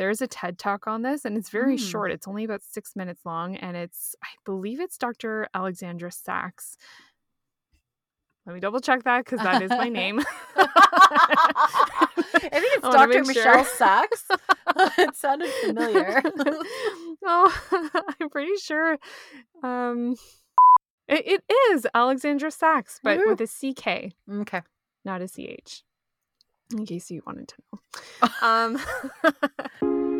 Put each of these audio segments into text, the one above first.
There's a TED talk on this, and it's very Mm. short. It's only about six minutes long, and it's, I believe it's Dr. Alexandra Sacks. Let me double check that because that is my name. I think it's I Dr. Michelle sure. Sachs. it sounded familiar. oh, I'm pretty sure. Um, it, it is Alexandra Sacks, but with a CK, okay. not a CH. In case you wanted to know. um,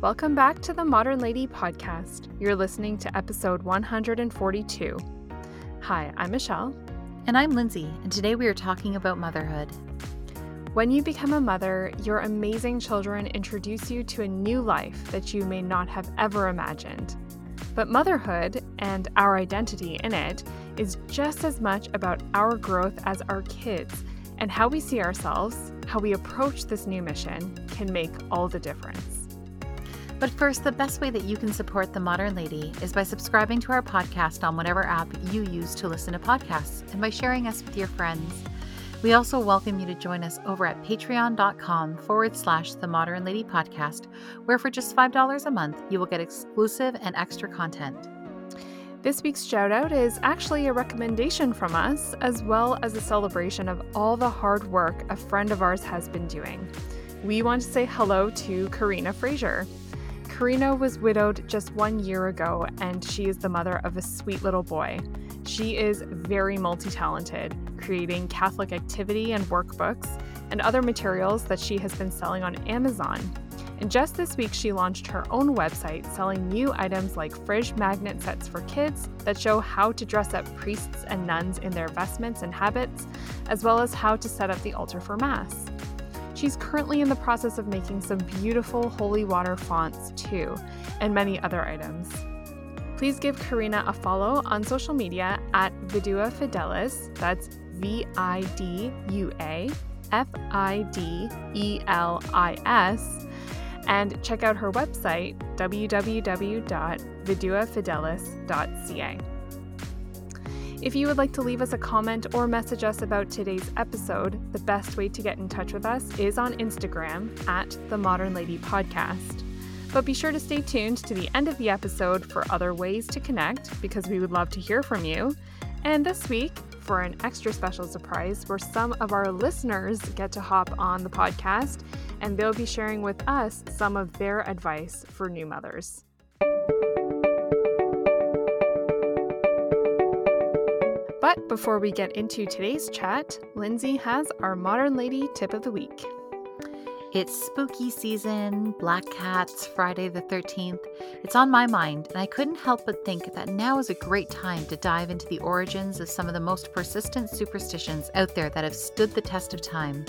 Welcome back to the Modern Lady podcast. You're listening to episode 142. Hi, I'm Michelle. And I'm Lindsay, and today we are talking about motherhood. When you become a mother, your amazing children introduce you to a new life that you may not have ever imagined. But motherhood and our identity in it is just as much about our growth as our kids, and how we see ourselves, how we approach this new mission can make all the difference. But first, the best way that you can support The Modern Lady is by subscribing to our podcast on whatever app you use to listen to podcasts and by sharing us with your friends. We also welcome you to join us over at patreon.com forward slash The Modern Lady Podcast, where for just $5 a month, you will get exclusive and extra content. This week's shout out is actually a recommendation from us, as well as a celebration of all the hard work a friend of ours has been doing. We want to say hello to Karina Fraser. Karina was widowed just one year ago, and she is the mother of a sweet little boy. She is very multi talented, creating Catholic activity and workbooks and other materials that she has been selling on Amazon. And just this week, she launched her own website selling new items like fridge magnet sets for kids that show how to dress up priests and nuns in their vestments and habits, as well as how to set up the altar for Mass. She's currently in the process of making some beautiful holy water fonts too, and many other items. Please give Karina a follow on social media at Vidua Fidelis. That's V I D U A F I D E L I S. And check out her website, www.viduafidelis.ca. If you would like to leave us a comment or message us about today's episode, the best way to get in touch with us is on Instagram at the Modern Lady Podcast. But be sure to stay tuned to the end of the episode for other ways to connect because we would love to hear from you. And this week, for an extra special surprise where some of our listeners get to hop on the podcast and they'll be sharing with us some of their advice for new mothers. But before we get into today's chat, Lindsay has our Modern Lady tip of the week. It's spooky season, Black Cats, Friday the 13th. It's on my mind, and I couldn't help but think that now is a great time to dive into the origins of some of the most persistent superstitions out there that have stood the test of time.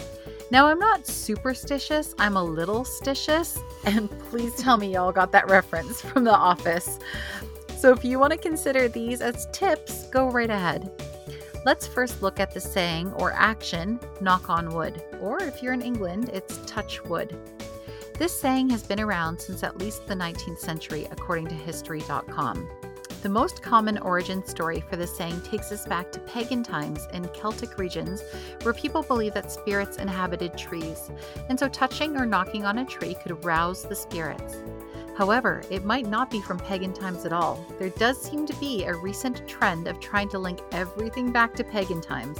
Now, I'm not superstitious, I'm a little stitious, and please tell me y'all got that reference from The Office. So, if you want to consider these as tips, go right ahead. Let's first look at the saying or action, knock on wood, or if you're in England, it's touch wood. This saying has been around since at least the 19th century, according to History.com. The most common origin story for this saying takes us back to pagan times in Celtic regions where people believed that spirits inhabited trees, and so touching or knocking on a tree could rouse the spirits. However, it might not be from pagan times at all. There does seem to be a recent trend of trying to link everything back to pagan times.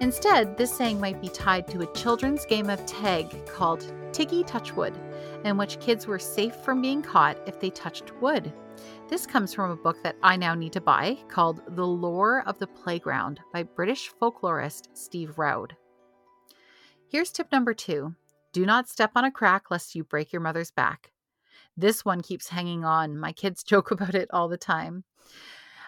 Instead, this saying might be tied to a children's game of tag called Tiggy Touchwood, in which kids were safe from being caught if they touched wood. This comes from a book that I now need to buy called The Lore of the Playground by British folklorist Steve Roud. Here's tip number two do not step on a crack lest you break your mother's back. This one keeps hanging on. My kids joke about it all the time.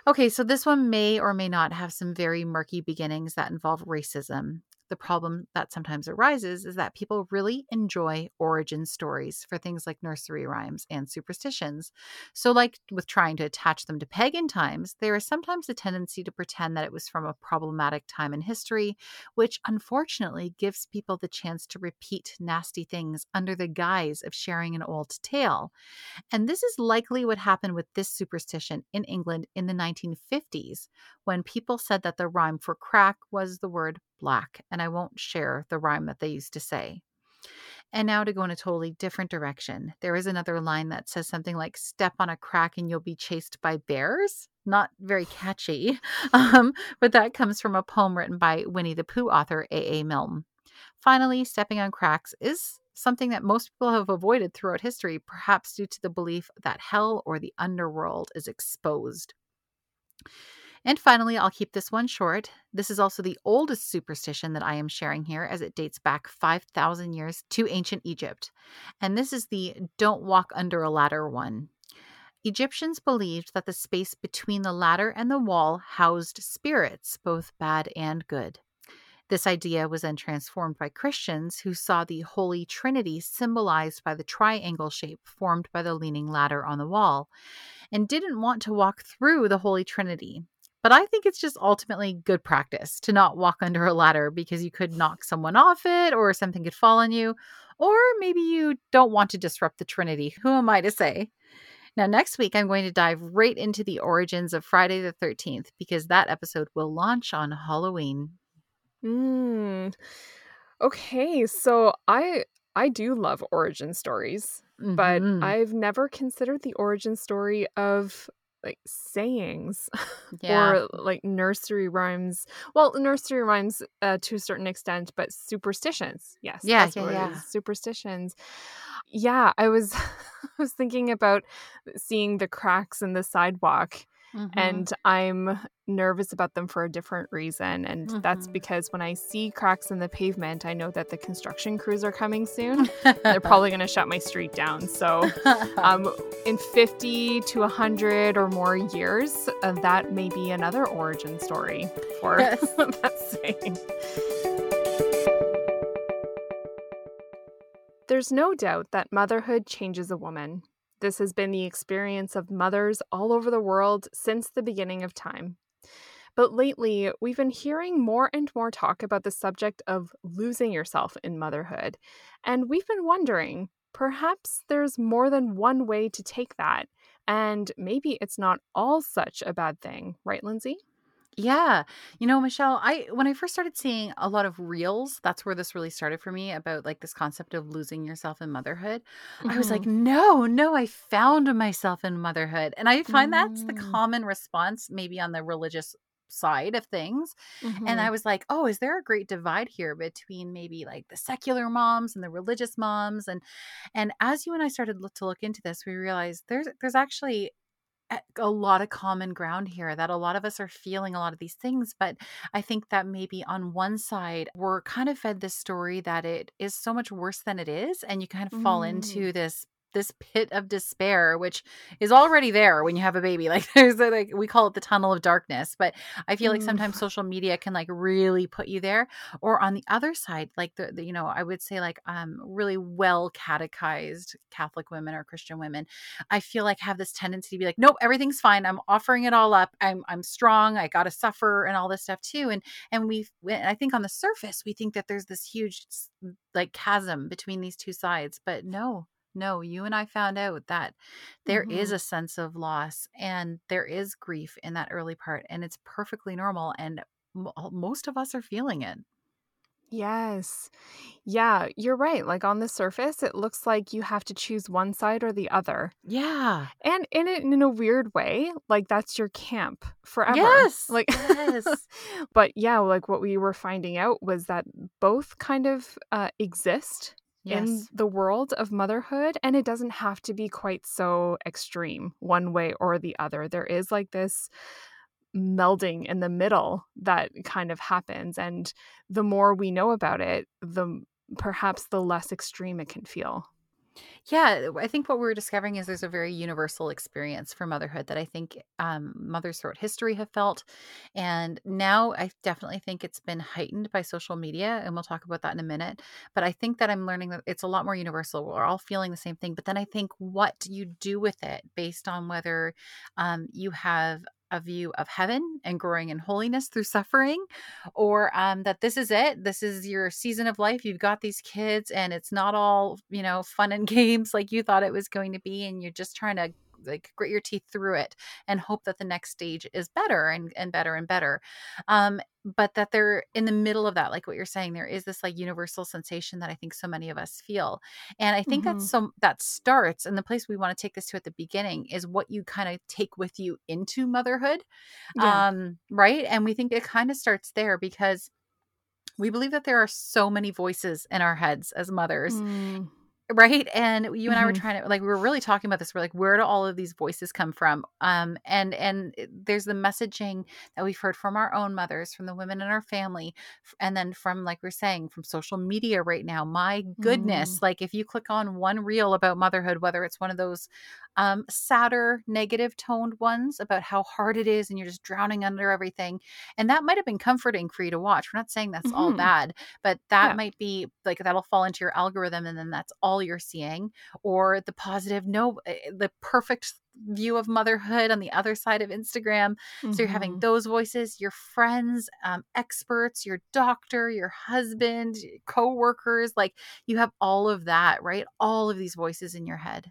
Okay, so this one may or may not have some very murky beginnings that involve racism. The problem that sometimes arises is that people really enjoy origin stories for things like nursery rhymes and superstitions. So, like with trying to attach them to pagan times, there is sometimes a tendency to pretend that it was from a problematic time in history, which unfortunately gives people the chance to repeat nasty things under the guise of sharing an old tale. And this is likely what happened with this superstition in England in the 1950s when people said that the rhyme for crack was the word black, and I won't share the rhyme that they used to say. And now to go in a totally different direction. There is another line that says something like, step on a crack and you'll be chased by bears. Not very catchy, um, but that comes from a poem written by Winnie the Pooh author A.A. Milne. Finally, stepping on cracks is something that most people have avoided throughout history, perhaps due to the belief that hell or the underworld is exposed. And finally, I'll keep this one short. This is also the oldest superstition that I am sharing here, as it dates back 5,000 years to ancient Egypt. And this is the don't walk under a ladder one. Egyptians believed that the space between the ladder and the wall housed spirits, both bad and good. This idea was then transformed by Christians who saw the Holy Trinity symbolized by the triangle shape formed by the leaning ladder on the wall and didn't want to walk through the Holy Trinity. But I think it's just ultimately good practice to not walk under a ladder because you could knock someone off it or something could fall on you. Or maybe you don't want to disrupt the Trinity. Who am I to say? Now, next week, I'm going to dive right into the origins of Friday the 13th because that episode will launch on Halloween. Mm. Okay, so I I do love origin stories, mm-hmm. but I've never considered the origin story of like sayings yeah. or like nursery rhymes. Well, nursery rhymes uh, to a certain extent, but superstitions. Yes. Yeah. yeah, yeah. Superstitions. Yeah, I was I was thinking about seeing the cracks in the sidewalk Mm-hmm. And I'm nervous about them for a different reason. And mm-hmm. that's because when I see cracks in the pavement, I know that the construction crews are coming soon. They're probably going to shut my street down. So, um, in 50 to 100 or more years, uh, that may be another origin story for yes. that saying. There's no doubt that motherhood changes a woman. This has been the experience of mothers all over the world since the beginning of time. But lately, we've been hearing more and more talk about the subject of losing yourself in motherhood. And we've been wondering perhaps there's more than one way to take that. And maybe it's not all such a bad thing, right, Lindsay? Yeah. You know, Michelle, I when I first started seeing a lot of reels, that's where this really started for me about like this concept of losing yourself in motherhood. I was like, mm-hmm. "No, no, I found myself in motherhood." And I find that's the mm. common response maybe on the religious side of things. And I mm-hmm. was like, "Oh, is there a great divide here between maybe like the secular moms and the religious moms?" And and as you and I started to look into this, we realized there's there's actually a lot of common ground here that a lot of us are feeling a lot of these things but i think that maybe on one side we're kind of fed this story that it is so much worse than it is and you kind of fall mm. into this this pit of despair which is already there when you have a baby like there's a, like we call it the tunnel of darkness but i feel like sometimes social media can like really put you there or on the other side like the, the you know i would say like um really well catechized catholic women or christian women i feel like have this tendency to be like nope everything's fine. I'm offering it all up. I'm i'm strong. I gotta suffer and all this stuff too and and we i think on the surface we think that there's this huge like chasm between these two sides but no no, you and I found out that there mm-hmm. is a sense of loss and there is grief in that early part, and it's perfectly normal. And most of us are feeling it. Yes. Yeah, you're right. Like on the surface, it looks like you have to choose one side or the other. Yeah. And in it in a weird way, like that's your camp forever. Yes. Like yes. but yeah, like what we were finding out was that both kind of uh, exist yes. in the world of motherhood and it doesn't have to be quite so extreme one way or the other there is like this melding in the middle that kind of happens and the more we know about it the perhaps the less extreme it can feel Yeah, I think what we're discovering is there's a very universal experience for motherhood that I think um, mothers throughout history have felt. And now I definitely think it's been heightened by social media. And we'll talk about that in a minute. But I think that I'm learning that it's a lot more universal. We're all feeling the same thing. But then I think what you do with it based on whether um, you have a view of heaven and growing in holiness through suffering, or um, that this is it. This is your season of life. You've got these kids, and it's not all, you know, fun and games like you thought it was going to be. And you're just trying to like grit your teeth through it and hope that the next stage is better and, and better and better um but that they're in the middle of that like what you're saying there is this like universal sensation that i think so many of us feel and i think mm-hmm. that's so that starts and the place we want to take this to at the beginning is what you kind of take with you into motherhood yeah. um right and we think it kind of starts there because we believe that there are so many voices in our heads as mothers mm right and you and i were mm-hmm. trying to like we were really talking about this we're like where do all of these voices come from um and and there's the messaging that we've heard from our own mothers from the women in our family and then from like we're saying from social media right now my goodness mm. like if you click on one reel about motherhood whether it's one of those um, sadder, negative toned ones about how hard it is and you're just drowning under everything. And that might have been comforting for you to watch. We're not saying that's mm-hmm. all bad, but that yeah. might be like that'll fall into your algorithm and then that's all you're seeing. Or the positive, no, eh, the perfect view of motherhood on the other side of Instagram. Mm-hmm. So you're having mm-hmm. those voices, your friends, um, experts, your doctor, your husband, co-workers, like you have all of that, right? All of these voices in your head.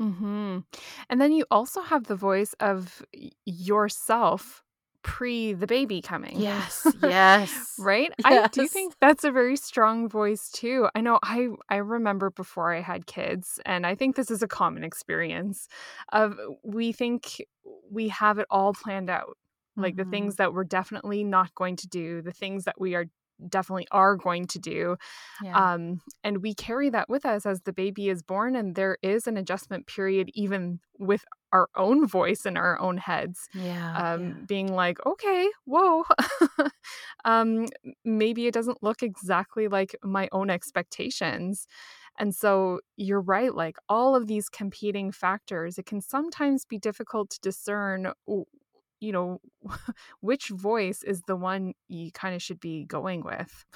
Mhm. And then you also have the voice of yourself pre the baby coming. Yes, yes. Right? I do think that's a very strong voice too. I know I I remember before I had kids, and I think this is a common experience of we think we have it all planned out. Like the Mhm. things that we're definitely not going to do, the things that we are definitely are going to do. Yeah. Um, and we carry that with us as the baby is born, and there is an adjustment period, even with our own voice in our own heads. Yeah. Um, yeah. Being like, okay, whoa, um, maybe it doesn't look exactly like my own expectations. And so you're right, like all of these competing factors, it can sometimes be difficult to discern you know, which voice is the one you kind of should be going with.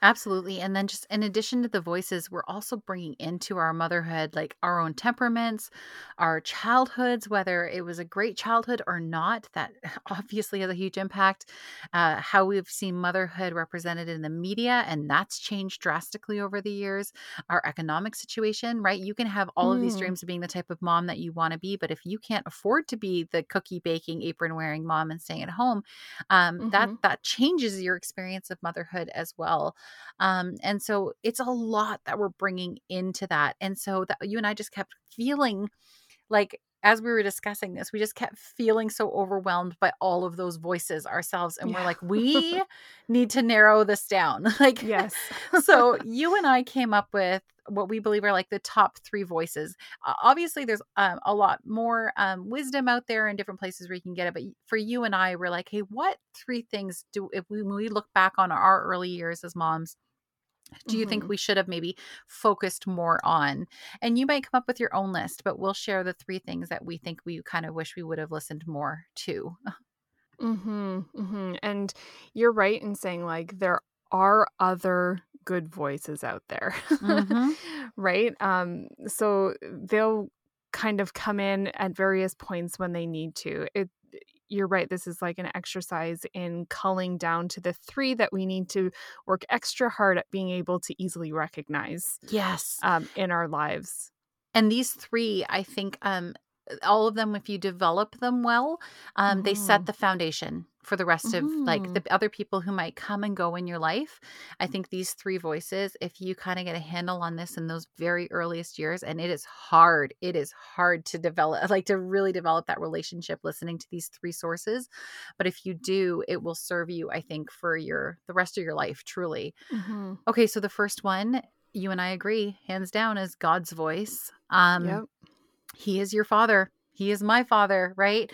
Absolutely. And then, just in addition to the voices, we're also bringing into our motherhood like our own temperaments, our childhoods, whether it was a great childhood or not. That obviously has a huge impact. Uh, how we've seen motherhood represented in the media, and that's changed drastically over the years. Our economic situation, right? You can have all of these mm. dreams of being the type of mom that you want to be, but if you can't afford to be the cookie baking, apron wearing mom and staying at home, um, mm-hmm. that that changes your experience of motherhood as well. Um, and so it's a lot that we're bringing into that. And so that you and I just kept feeling like as we were discussing this, we just kept feeling so overwhelmed by all of those voices ourselves. And yeah. we're like, we need to narrow this down. like, yes. so you and I came up with what we believe are like the top three voices. Uh, obviously, there's um, a lot more um, wisdom out there in different places where you can get it. But for you and I, we're like, hey, what three things do, if we, when we look back on our early years as moms, do you mm-hmm. think we should have maybe focused more on? And you might come up with your own list, but we'll share the three things that we think we kind of wish we would have listened more to. Mhm. Mhm. And you're right in saying like there are other good voices out there. Mm-hmm. right? Um so they'll kind of come in at various points when they need to. It you're right. This is like an exercise in culling down to the three that we need to work extra hard at being able to easily recognize. Yes. Um, in our lives. And these three, I think, um, all of them, if you develop them well, um, mm-hmm. they set mm-hmm. the foundation for the rest mm-hmm. of like the mm-hmm. other people who might come and go in your life. I think these three voices, if you kind of get a handle on this in those very earliest years, and it is hard, it is hard to develop, like to really develop that relationship listening to these three sources. But if you do, it will serve you, I think, for your the rest of your life, truly. Mm-hmm. Okay, so the first one, you and I agree, hands down, is God's voice. Um, yep. He is your father. He is my father, right?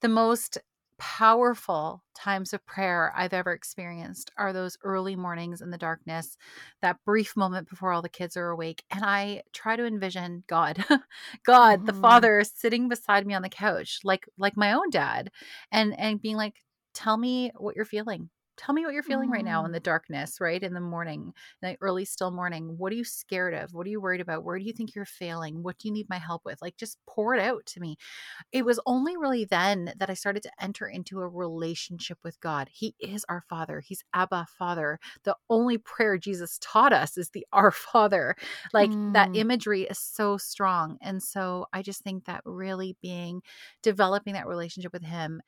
The most powerful times of prayer I've ever experienced are those early mornings in the darkness, that brief moment before all the kids are awake. And I try to envision God, God, mm-hmm. the Father sitting beside me on the couch, like like my own dad, and and being like, tell me what you're feeling tell me what you're feeling mm. right now in the mm. darkness, right? In the morning, in the early still morning. What are you scared of? What are you worried about? Where do you think you're failing? What do you need my help with? Like just pour it out to me. It was only really then that I started to enter into a relationship with God. He is our Father. He's Abba Father. The only prayer Jesus taught us is the Our Father. Like mm. that imagery is so strong. And so I just think that really being developing that relationship with him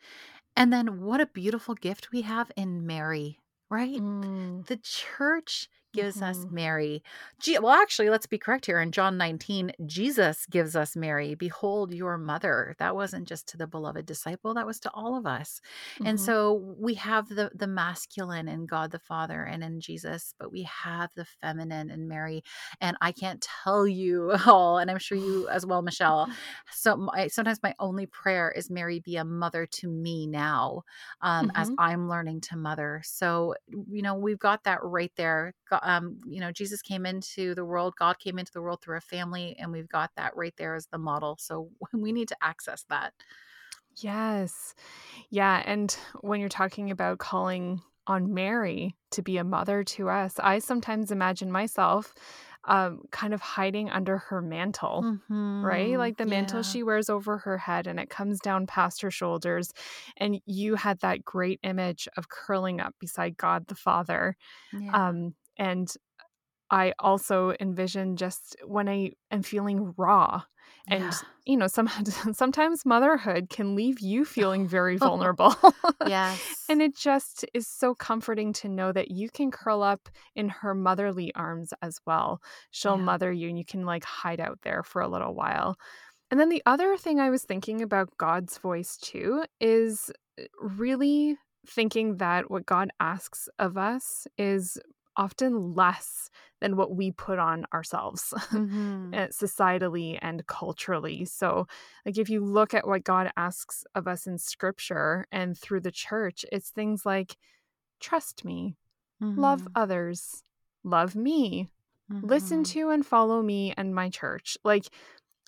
and then what a beautiful gift we have in Mary, right? Mm. The church gives mm-hmm. us Mary. well, actually, let's be correct here. In John 19, Jesus gives us Mary. Behold your mother. That wasn't just to the beloved disciple, that was to all of us. Mm-hmm. And so we have the, the masculine in God the Father and in Jesus, but we have the feminine in Mary. And I can't tell you all, and I'm sure you as well, Michelle. So my, sometimes my only prayer is Mary be a mother to me now um, mm-hmm. as I'm learning to mother. So, you know, we've got that right there. God, um, you know, Jesus came into the world, God came into the world through a family, and we've got that right there as the model. So we need to access that. Yes. Yeah. And when you're talking about calling on Mary to be a mother to us, I sometimes imagine myself um, kind of hiding under her mantle, mm-hmm. right? Like the mantle yeah. she wears over her head and it comes down past her shoulders. And you had that great image of curling up beside God the Father. Yeah. Um, and I also envision just when I am feeling raw. And, yeah. you know, some, sometimes motherhood can leave you feeling very vulnerable. yes. and it just is so comforting to know that you can curl up in her motherly arms as well. She'll yeah. mother you and you can like hide out there for a little while. And then the other thing I was thinking about God's voice too is uh, really thinking that what God asks of us is often less than what we put on ourselves mm-hmm. Eh, societally and culturally. So, like, if you look at what God asks of us in scripture and through the church, it's things like trust me, mm-hmm. love others, love me, mm-hmm. listen to and follow me and my church. Like,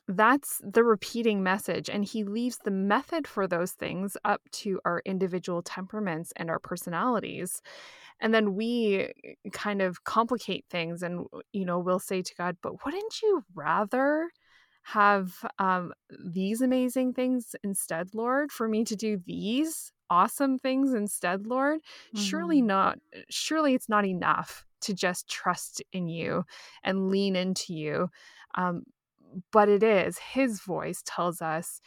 that's the repeating message. And he leaves the method for those things up to our individual temperaments and our personalities and then we eh, kind of complicate things and you know we'll say to god but wouldn't you rather have um, these amazing things instead lord? For me to do these awesome things instead lord? Mm-hmm. surely not eh, surely it's not enough to just trust in you and lean into you. Um, but it is. His voice tells us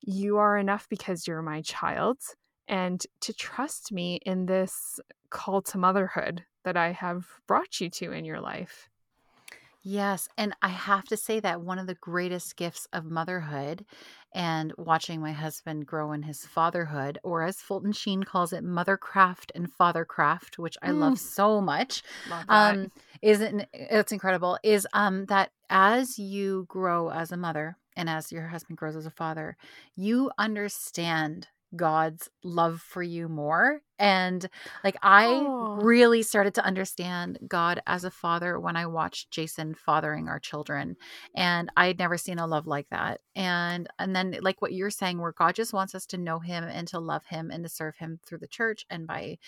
you are enough because you're my child and to trust me in this call to motherhood that I have brought you to in your life. Yes. And I have to say that one of the greatest gifts of motherhood and watching my husband grow in his fatherhood, or as Fulton Sheen calls it, mothercraft and fathercraft, which I mm. love so much. Love um, isn't it's incredible, is um that as you grow as a mother and as your husband grows as a father, you understand God's love for you more and like I oh. really started to understand God as a father when I watched Jason fathering our children. And I had never seen a love like that. And and then like what you're saying, where God just wants us to know him and to love him and to serve him through the church and by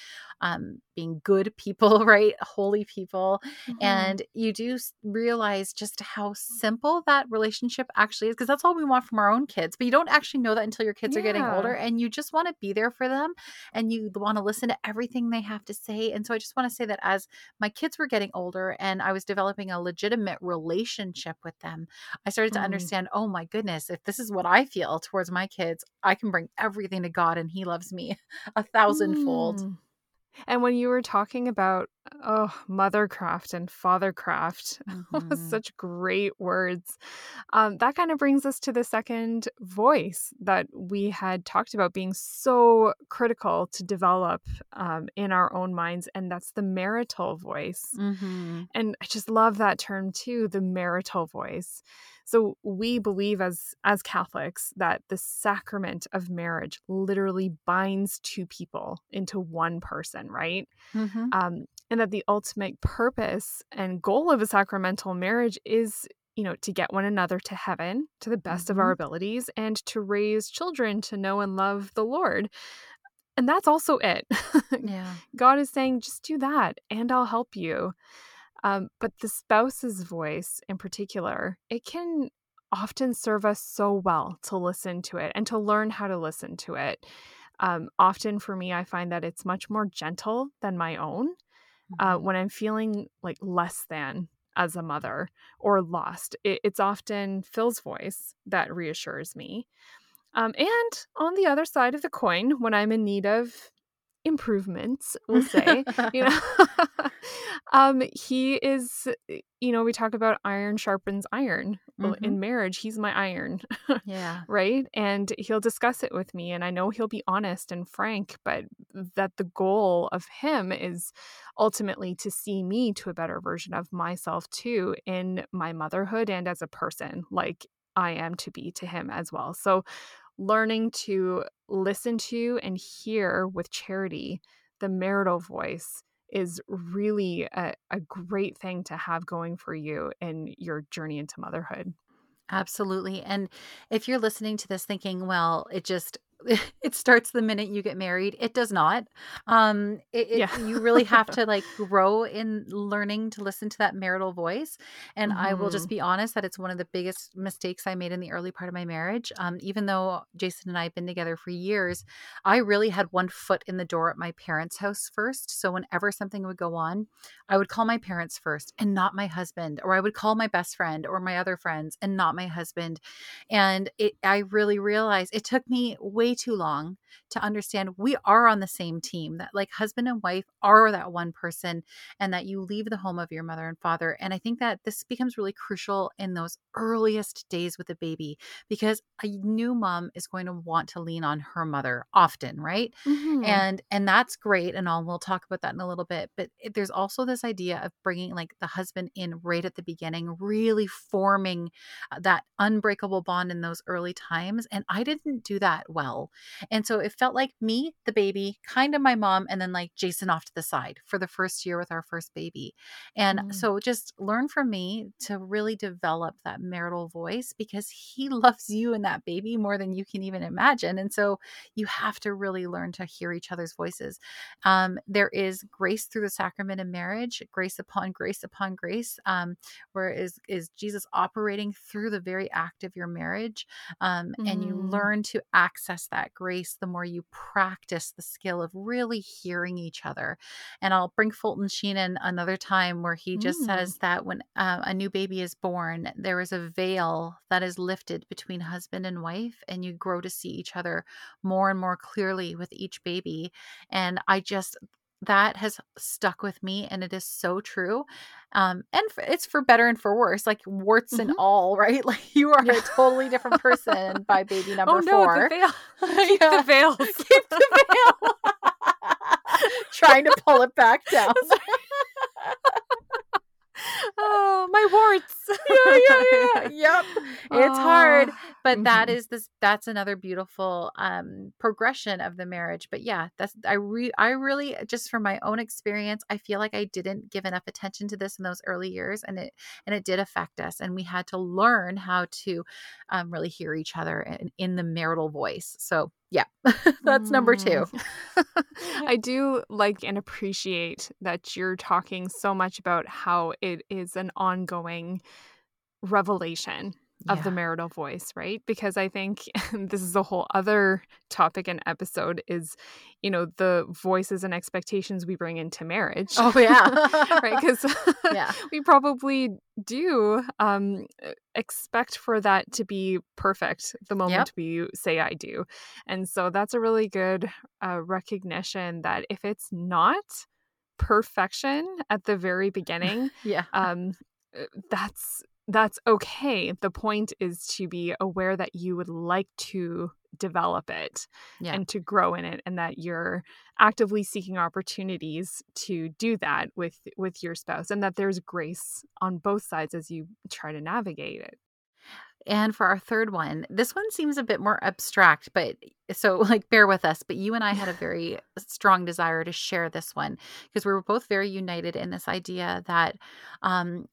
um being good people, right? Holy people. Mm-hmm. And you do realize just how simple that relationship actually is, because that's all we want from our own kids. But you don't actually know that until your kids yeah. are getting older and you just want to be there for them and you want to to listen to everything they have to say. And so I just want to say that as my kids were getting older and I was developing a legitimate relationship with them, I started to mm. understand, oh my goodness, if this is what I feel towards my kids, I can bring everything to God and He loves me a thousandfold. Mm. And when you were talking about oh mothercraft and fathercraft, mm-hmm. such great words. Um, that kind of brings us to the second voice that we had talked about being so critical to develop um, in our own minds, and that's the marital voice. Mm-hmm. And I just love that term too, the marital voice. So we believe as as Catholics that the sacrament of marriage literally binds two people into one person, right? Mm-hmm. Um, and that the ultimate purpose and goal of a sacramental marriage is you know to get one another to heaven to the best Mm-hmm. of our abilities and to raise children to know and love the lord and that's also it Yeah. god is saying just do that and i'll help you um, but the spouse's voice in particular it can often serve us so well to listen to it and to learn how to listen to it um, often for me i find that it's much more gentle than my own uh, Mhm. when I'm feeling like less than as a mother or lost. It, it's often Phil's voice that reassures me. Um, and on the other side of the coin, when I'm in need of improvements, we'll say, you know, um, he is, you know, we talk about iron sharpens iron. Well, Mhm. in marriage, he's my iron Yeah. right? And he'll discuss it with me. And I know he'll be honest and frank, but that the goal of him is ultimately to see me to a better version of myself too in my motherhood and as a person, like I am to be to him as well. So learning to listen to and hear with charity the marital voice is really a, a great thing to have going for you in your journey into motherhood. Absolutely. And if you're listening to this thinking, well, it just it starts the minute you get married, it does not. Um it, it Yeah. you really have to like grow in learning to listen to that marital voice. And I will just Mhm. be honest that it's one of the biggest mistakes I made in the early part of my marriage. Um even though Jason and I have been together for years, I really had one foot in the door at my parents' house first. So whenever something would go on, I would call my parents first and not my husband, or I would call my best friend or my other friends and not my husband. And it I really realized it took me way too long to understand we are on the same team, that like husband and wife are that one person and that you leave the home of your mother and father. And I think that this becomes really crucial in those earliest days with a baby because a new mom is going to want to lean on her mother often, right? Mhm. and and that's great and all we'll talk about that in a little bit but it- there's also this idea of bringing like the husband in right at the beginning really forming uh, that unbreakable bond in those early times and i didn't do that well and so it felt like me the baby kind of my mom and then like jason off to the side for the first year with our first baby and Mm. so just learn from me to really develop that marital voice because he loves you and that baby more than you can even imagine and so you have to really learn to hear each other's voices. Um, there is grace through the sacrament of marriage, grace upon grace upon grace, um, where is is Jesus operating through the very act of your marriage, um, and you Mm. learn to access that grace the more you practice the skill of really hearing each other. And I'll bring Fulton Sheen in another time where he just Mm. says that when uh, a new baby is born, there is a veil that is lifted between husband and wife, and you grow to see each other more and more clearly with each baby. And I just, that has stuck with me and it is so true. Um, and f it's for better and for worse, like warts and Mhm. all, right? Like you are Yeah. a totally different person by baby number oh no, four. the veil. Keep Yeah. the veils. Keep the veil. Trying to pull it back down. Oh, my warts. yeah, yeah, yeah. Yep. It's hard, Oh, but that mhm. is this that's another beautiful um progression of the marriage. But yeah, that's I re I really just from my own experience, I feel like I didn't give enough attention to this in those early years and it and it did affect us and we had to learn how to um really hear each other in, in the marital voice. So, yeah. that's number 2. Mm. I do like and appreciate that you're talking so much about how it is an ongoing revelation of the marital voice, right? Because I think this is a whole other topic and episode is, you know, the voices and expectations we bring into marriage. Oh yeah. right? Because Yeah. we probably do um, expect for that to be perfect the moment we say I do. And so that's a really good uh, recognition that if it's not perfection at the very beginning, Yeah. um, that's that's okay. The point is to be aware that you would like to develop it Yeah. and to grow in it and that you're actively seeking opportunities to do that with with your spouse and that there's grace on both sides as you try to navigate it. And for our third one, this one seems a bit more abstract, but so like bear with us. But you and I had a very strong desire to share this one because we were both very united in this idea that um,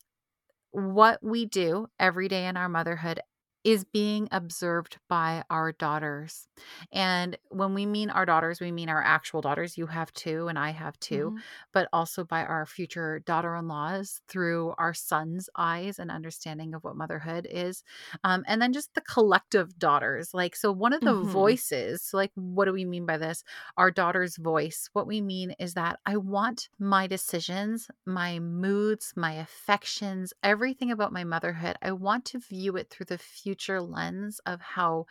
what we do every day in our motherhood is being observed by our daughters. And when we mean our daughters, we mean our actual daughters. You have two, and I have 2 Mhm. but also by our future daughter in laws through our sons' eyes and understanding of what motherhood is. Um, and then just the collective daughters. Like, so one of the Mhm. voices, so like, what do we mean by this? Our daughter's voice. What we mean is that I want my decisions, my moods, my affections, everything about my motherhood, I want to view it through the future lens of how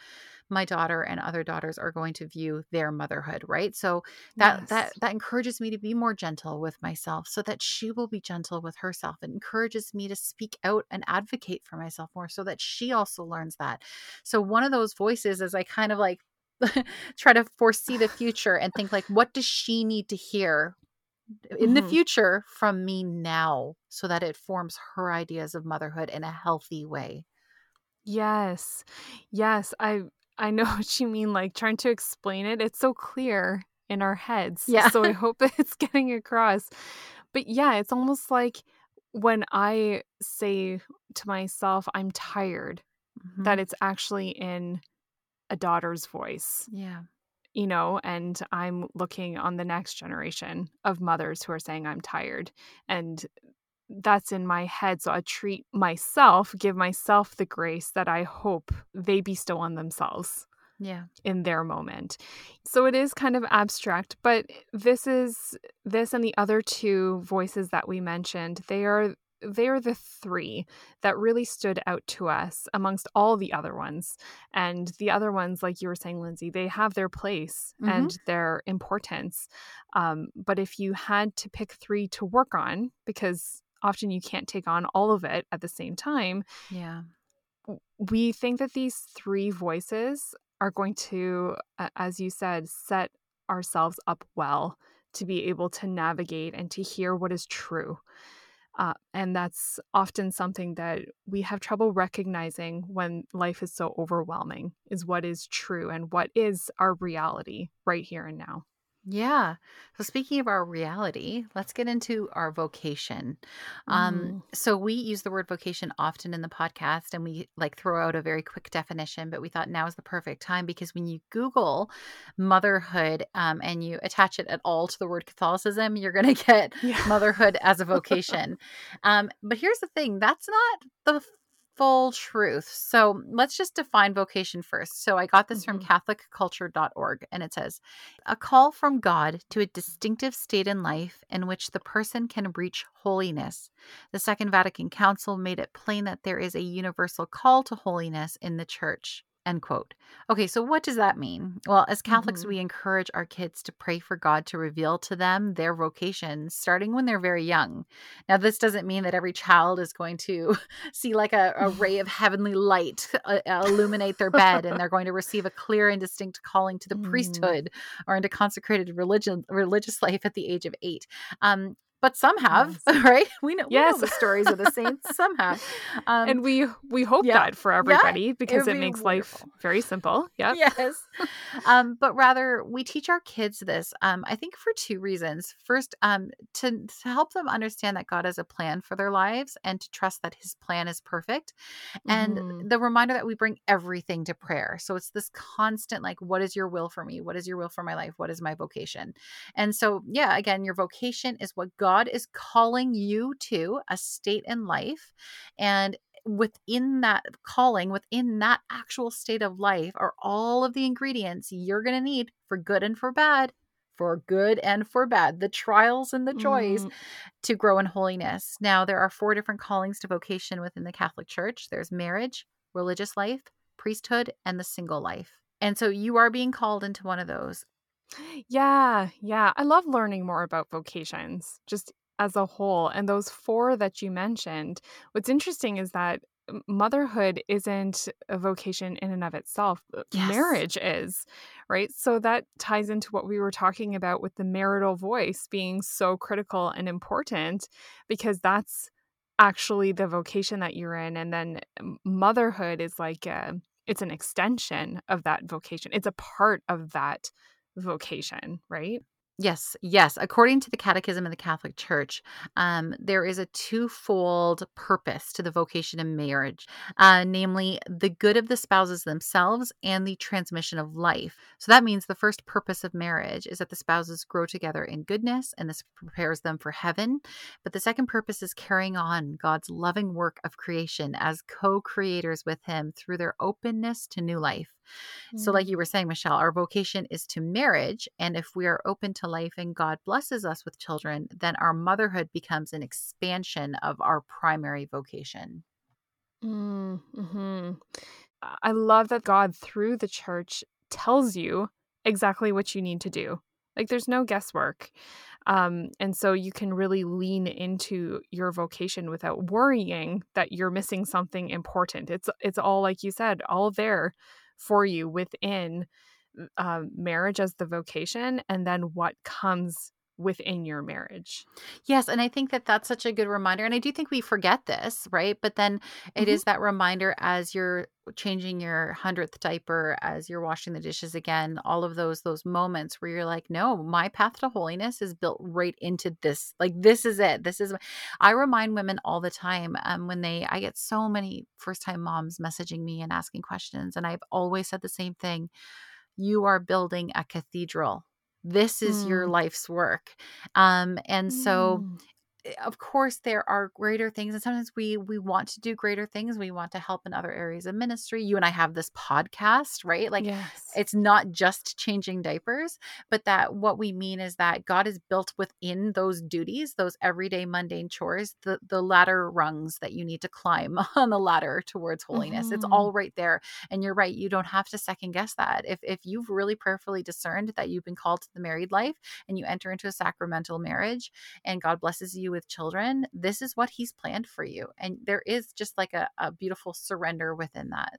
my daughter and other daughters are going to view their motherhood right so that Yes. that that encourages me to be more gentle with myself so that she will be gentle with herself it encourages me to speak out and advocate for myself more so that she also learns that so one of those voices is i kind of like try to foresee the future and think like what does she need to hear in the Mhm. future from me now so that it forms her ideas of motherhood in a healthy way Yes. Yes, I I know what you mean, like, trying to explain it, it's so clear in our heads, yeah so I hope it's getting across. But, yeah, it's almost like when I say to myself, "I'm tired," that Mhm. it's actually in a daughter's voice, yeah you know, and I'm looking on the next generation of mothers who are saying, "I'm tired," and that's in my head, so I treat myself give myself the grace that I hope they bestow on themselves yeah in their moment. So it is kind of abstract, but this is this and the other 2 voices that we mentioned, they are they are the 3 that really stood out to us amongst all the other ones. And the other ones, like you were saying, Lindsay, they have their place hmm and their importance. Um, but if you had to pick 3 to work on, because often you can't take on all of it at the same time, yeah we think that these three voices are going to, as you said, set ourselves up well to be able to navigate and to hear what is true. Uh, and that's often something that we have trouble recognizing when life is so overwhelming is what is true and what is our reality right here and now. Yeah. So speaking of our reality, let's get into our vocation. Um, Mm. so we use the word vocation often in the podcast and we like throw out a very quick definition, but we thought now is the perfect time because when you Google motherhood um, and you attach it at all to the word Catholicism, you're going to get Yeah. motherhood as a vocation. um, but here's the thing that's not the full truth. So let's just define vocation first. So I got this from Mhm. catholicculture.org and it says, a call from God to a distinctive state in life in which the person can reach holiness. The Second Vatican Council made it plain that there is a universal call to holiness in the church. End quote. Okay, so what does that mean? Well, as Catholics, Mhm. we encourage our kids to pray for God to reveal to them their vocation starting when they're very young. Now, this doesn't mean that every child is going to see like a, a ray of heavenly light uh, illuminate their bed and they're going to receive a clear and distinct calling to the Mhm. priesthood or into consecrated religion religious life at the age of eight um but some have Yes. right we know, we know Yes. the stories of the saints some have um and we we hope yeah. that for everybody because would it be makes life very simple. Yeah. yes um but rather we teach our kids this um i think for two reasons first um to, to help them understand that god has a plan for their lives and to trust that his plan is perfect and Mhm. the reminder that we bring everything to prayer so it's this constant like what is your will for me what is your will for my life what is my vocation and so yeah again your vocation is what god is calling you to a state in life and within that calling within that actual state of life are all of the ingredients you're going to need for good and for bad for good and for bad the trials and the joys Mm, to grow in holiness. Now, there are four different callings to vocation within the Catholic Church there's marriage, religious life, priesthood, and the single life. And so you are being called into one of those. Yeah, yeah. I love learning more about vocations just as a whole. And those four that you mentioned, what's interesting is that m- motherhood isn't a vocation in and of itself. uh, Yes. Marriage is, right? So that ties into what we were talking about with the marital voice being so critical and important because that's actually the vocation that you're in and then motherhood is like a, it's an extension of that vocation it's a part of that vocation right Yes, yes. According to the Catechism of the Catholic Church, um, there is a twofold purpose to the vocation of marriage, uh, namely the good of the spouses themselves and the transmission of life. So that means the first purpose of marriage is that the spouses grow together in goodness, and this prepares them for heaven. But the second purpose is carrying on God's loving work of creation as co creators with Him through their openness to new life. So, like mm. you were saying, Michelle, our vocation is to marriage. And if we are open to life and God blesses us with children, then our motherhood becomes an expansion of our primary vocation. Mm-hmm. I love that God, through the church, tells you exactly what you need to do. Like, there's no guesswork. Um, and so you can really lean into your vocation without worrying that you're missing something important. It's it's all like you said, all there for you within um, marriage as the vocation and then what comes within your marriage. Yes, and I think that that's such a good reminder and I do think we forget this, right? But then it mm-hmm. is that reminder as you're changing your 100th diaper, as you're washing the dishes again, all of those those moments where you're like, "No, my path to holiness is built right into this. Like this is it. This is I remind women all the time um when they I get so many first-time moms messaging me and asking questions and I've always said the same thing. You are building a cathedral this is mm. your life's work um and so mm. Eh, of course there are greater things and sometimes we we want to do greater things we want to help in other areas of ministry you and i have this podcast right like yes. it's not just changing diapers but that what we mean is that god is built within those duties those everyday mundane chores the the ladder rungs that you need to climb on the ladder towards holiness mm-hmm. it's all right there and you're right you don't have to second guess that if if you've really prayerfully discerned that you've been called to the married life and you enter into a sacramental marriage and god blesses you with children, this is what he's planned for you. And there is just like a, a beautiful surrender within that.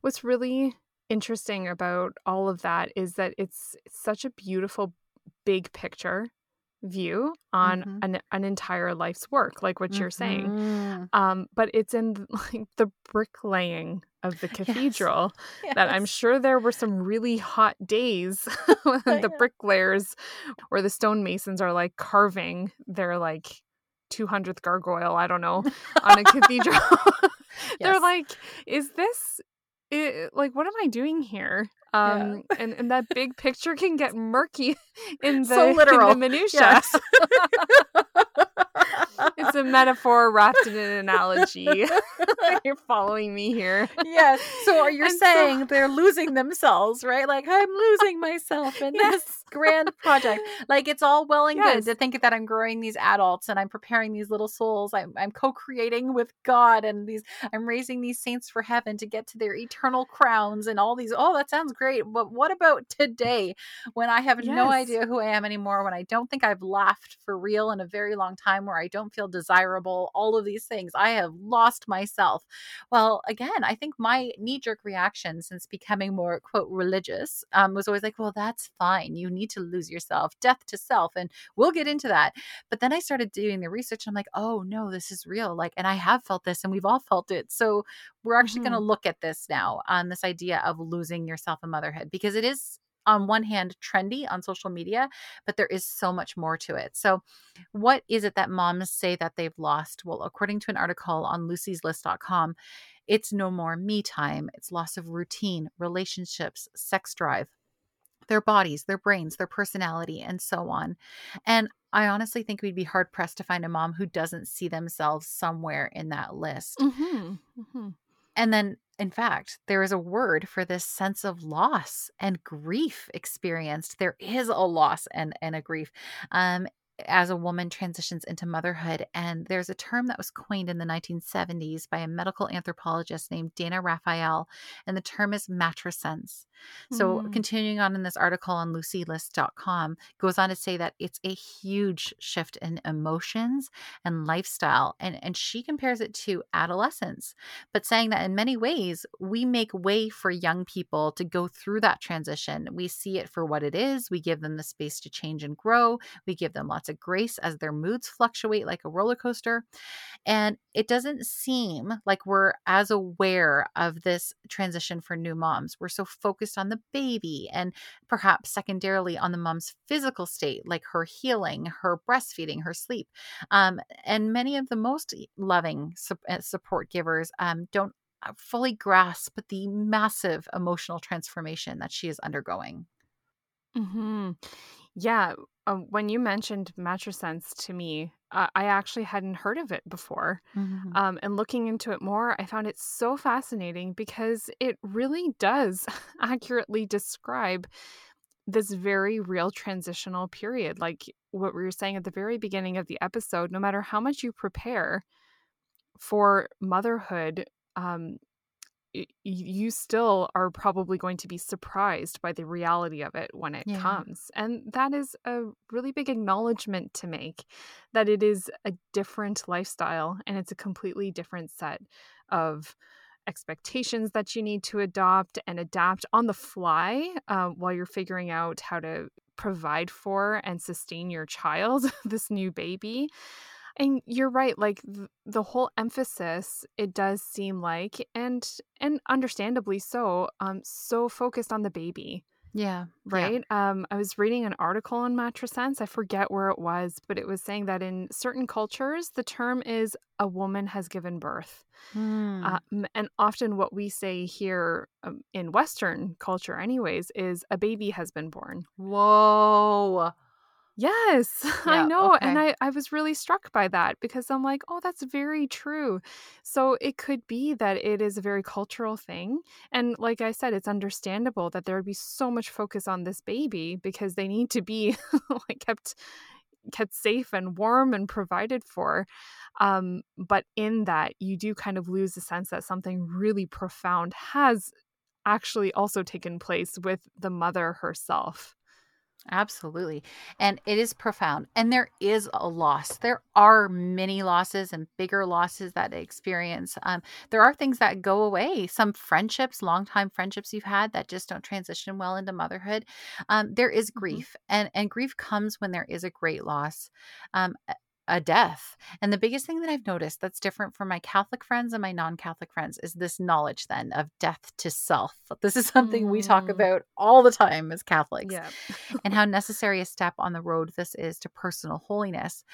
What's really interesting about all of that is that it's such a beautiful big picture view on mm-hmm. an, an entire life's work like what mm-hmm. you're saying mm-hmm. um but it's in like the bricklaying of the cathedral yes. Yes. that i'm sure there were some really hot days when the bricklayers or the stonemasons are like carving their like 200th gargoyle i don't know on a cathedral they're like is this it, like what am i doing here um yeah. and, and that big picture can get murky in the, so literal. in the minutia yes. it's a metaphor wrapped in an analogy you're following me here yes so you're and saying so... they're losing themselves right like i'm losing myself in yes. this grand project like it's all well and yes. good to think that i'm growing these adults and i'm preparing these little souls i'm, I'm co-creating with god and these i'm raising these saints for heaven to get to their eternal crowns and all these oh that sounds great great. But what about today when I have yes. no idea who I am anymore, when I don't think I've laughed for real in a very long time, where I don't feel desirable, all of these things? I have lost myself. Well, again, I think my knee jerk reaction since becoming more, quote, religious um, was always like, well, that's fine. You need to lose yourself, death to self. And we'll get into that. But then I started doing the research. And I'm like, oh, no, this is real. Like, and I have felt this and we've all felt it. So we're actually mm-hmm. going to look at this now on this idea of losing yourself motherhood because it is on one hand trendy on social media, but there is so much more to it. So, what is it that moms say that they've lost? Well, according to an article on lucieslist.com, it's no more me time, it's loss of routine, relationships, sex drive, their bodies, their brains, their personality, and so on. And I honestly think we'd be hard pressed to find a mom who doesn't see themselves somewhere in that list. Mm-hmm. Mm-hmm. And then, in fact, there is a word for this sense of loss and grief experienced. There is a loss and, and a grief. Um, as a woman transitions into motherhood. And there's a term that was coined in the 1970s by a medical anthropologist named Dana Raphael, and the term is matrescence. So, mm. continuing on in this article on lucieslist.com, goes on to say that it's a huge shift in emotions and lifestyle. And, and she compares it to adolescence, but saying that in many ways, we make way for young people to go through that transition. We see it for what it is, we give them the space to change and grow, we give them lots lots of grace as their moods fluctuate like a roller coaster. And it doesn't seem like we're as aware of this transition for new moms. We're so focused on the baby and perhaps secondarily on the mom's physical state, like her healing, her breastfeeding, her sleep. Um, and many of the most loving uh, support givers um, don't uh, fully grasp the massive emotional transformation that she is undergoing. hmm Yeah, um, when you mentioned matrescence to me, uh, I actually hadn't heard of it before. Mm-hmm. Um, and looking into it more, I found it so fascinating because it really does accurately describe this very real transitional period. Like what we were saying at the very beginning of the episode, no matter how much you prepare for motherhood, um, you still are probably going to be surprised by the reality of it when it Yeah. comes. And that is a really big acknowledgement to make that it is a different lifestyle and it's a completely different set of expectations that you need to adopt and adapt on the fly uh, while you're figuring out how to provide for and sustain your child, this new baby. And you're right, like th- the whole emphasis, it does seem like, and and understandably so, um, so focused on the baby, Yeah. Yeah. right? Um, I was reading an article on matrescence. I forget where it was, but it was saying that in certain cultures, the term is a woman has given birth. Mm. Um, and often what we say here um, in Western culture, anyways, is a baby has been born. Whoa. Yes, I Yeah. know. And Okay. I, I was really struck by that because I'm like, oh, that's very true. So it could be that it is a very cultural thing. And like I said, it's understandable that there would be so much focus on this baby because they need to be like kept kept safe and warm and provided for. Um, but in that, you do kind of lose the sense that something really profound has actually also taken place with the mother herself. Absolutely. And it is profound. And there is a loss. There are many losses and bigger losses that they experience. Um, there are things that go away. Some friendships, longtime friendships you've had that just don't transition well into motherhood. Um, there is Mhm. grief, and and grief comes when there is a great loss. Um, a death. And the biggest thing that I've noticed that's different from my Catholic friends and my non Catholic friends is this knowledge then of death to self. This is something we talk Mm. about all the time as Catholics Yeah. and how necessary a step on the road this is to personal holiness.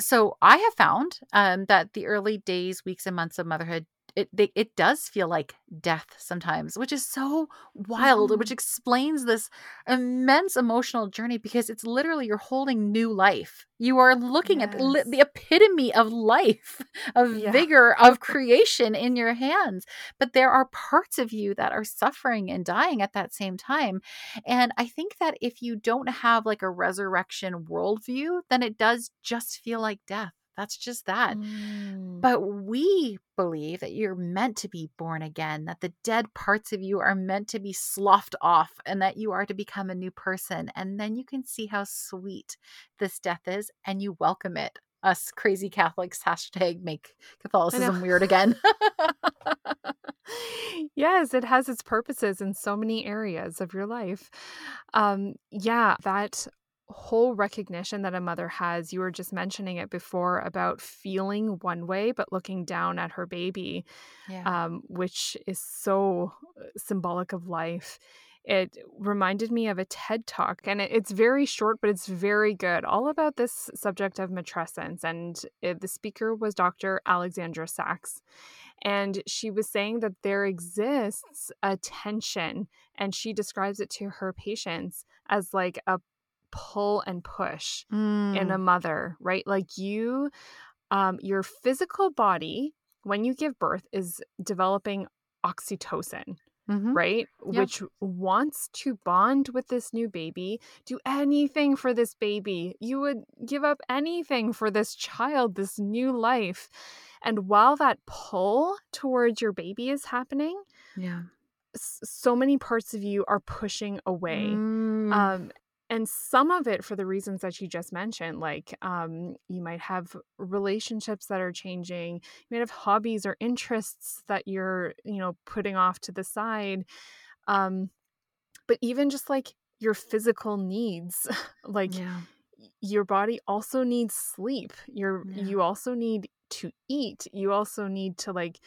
So I have found um, that the early days, weeks, and months of motherhood. It, they, it does feel like death sometimes, which is so wild, which Mhm. explains this immense emotional journey because it's literally you're holding new life. You are looking at li- Yes. the epitome of life, of Yeah. vigor, of creation in your hands. But there are parts of you that are suffering and dying at that same time. And I think that if you don't have like a resurrection worldview, then it does just feel like death. That's just that. Mm. But we believe that you're meant to be born again, that the dead parts of you are meant to be sloughed off, and that you are to become a new person. And then you can see how sweet this death is, and you welcome it. Us crazy Catholics, hashtag make Catholicism weird again. yes, it has its purposes in so many areas of your life. Um, yeah, that whole recognition that a mother has, you were just mentioning it before about feeling one way, but looking down at her baby, yeah. um, which is so uh, symbolic of life. It reminded me of a TED talk, and it, it's very short, but it's very good, all about this subject of matrescence. And it, the speaker was Dr. Alexandra Sacks. And she was saying that there exists a tension, and she describes it to her patients as like a pull and push in a Mm, mother, right? Like you, um, your physical body, when you give birth, is developing oxytocin mhm. right? Which wants to bond with this new baby, do anything for this baby. You would give up anything for this child, this new life. And while that pull towards your baby is happening, Yeah. so many parts of you are pushing away. Mm, Um, and some of it for the reasons that you just mentioned, like um, you might have relationships that are changing, you might have hobbies or interests that you're, you know, putting off to the side. Um, but even just like your physical needs, like yeah. your body also needs sleep. Your Yeah. you also need to eat. You also need to like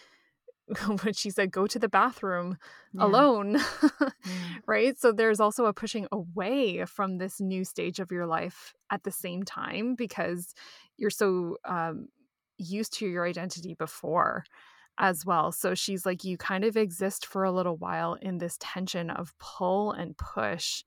what she said go to the bathroom Yeah. alone. Yeah. right? So there's also a pushing away from this new stage of your life at the same time because you're so um, used to your identity before as well. So she's like, you kind of exist for a little while in this tension of pull and push.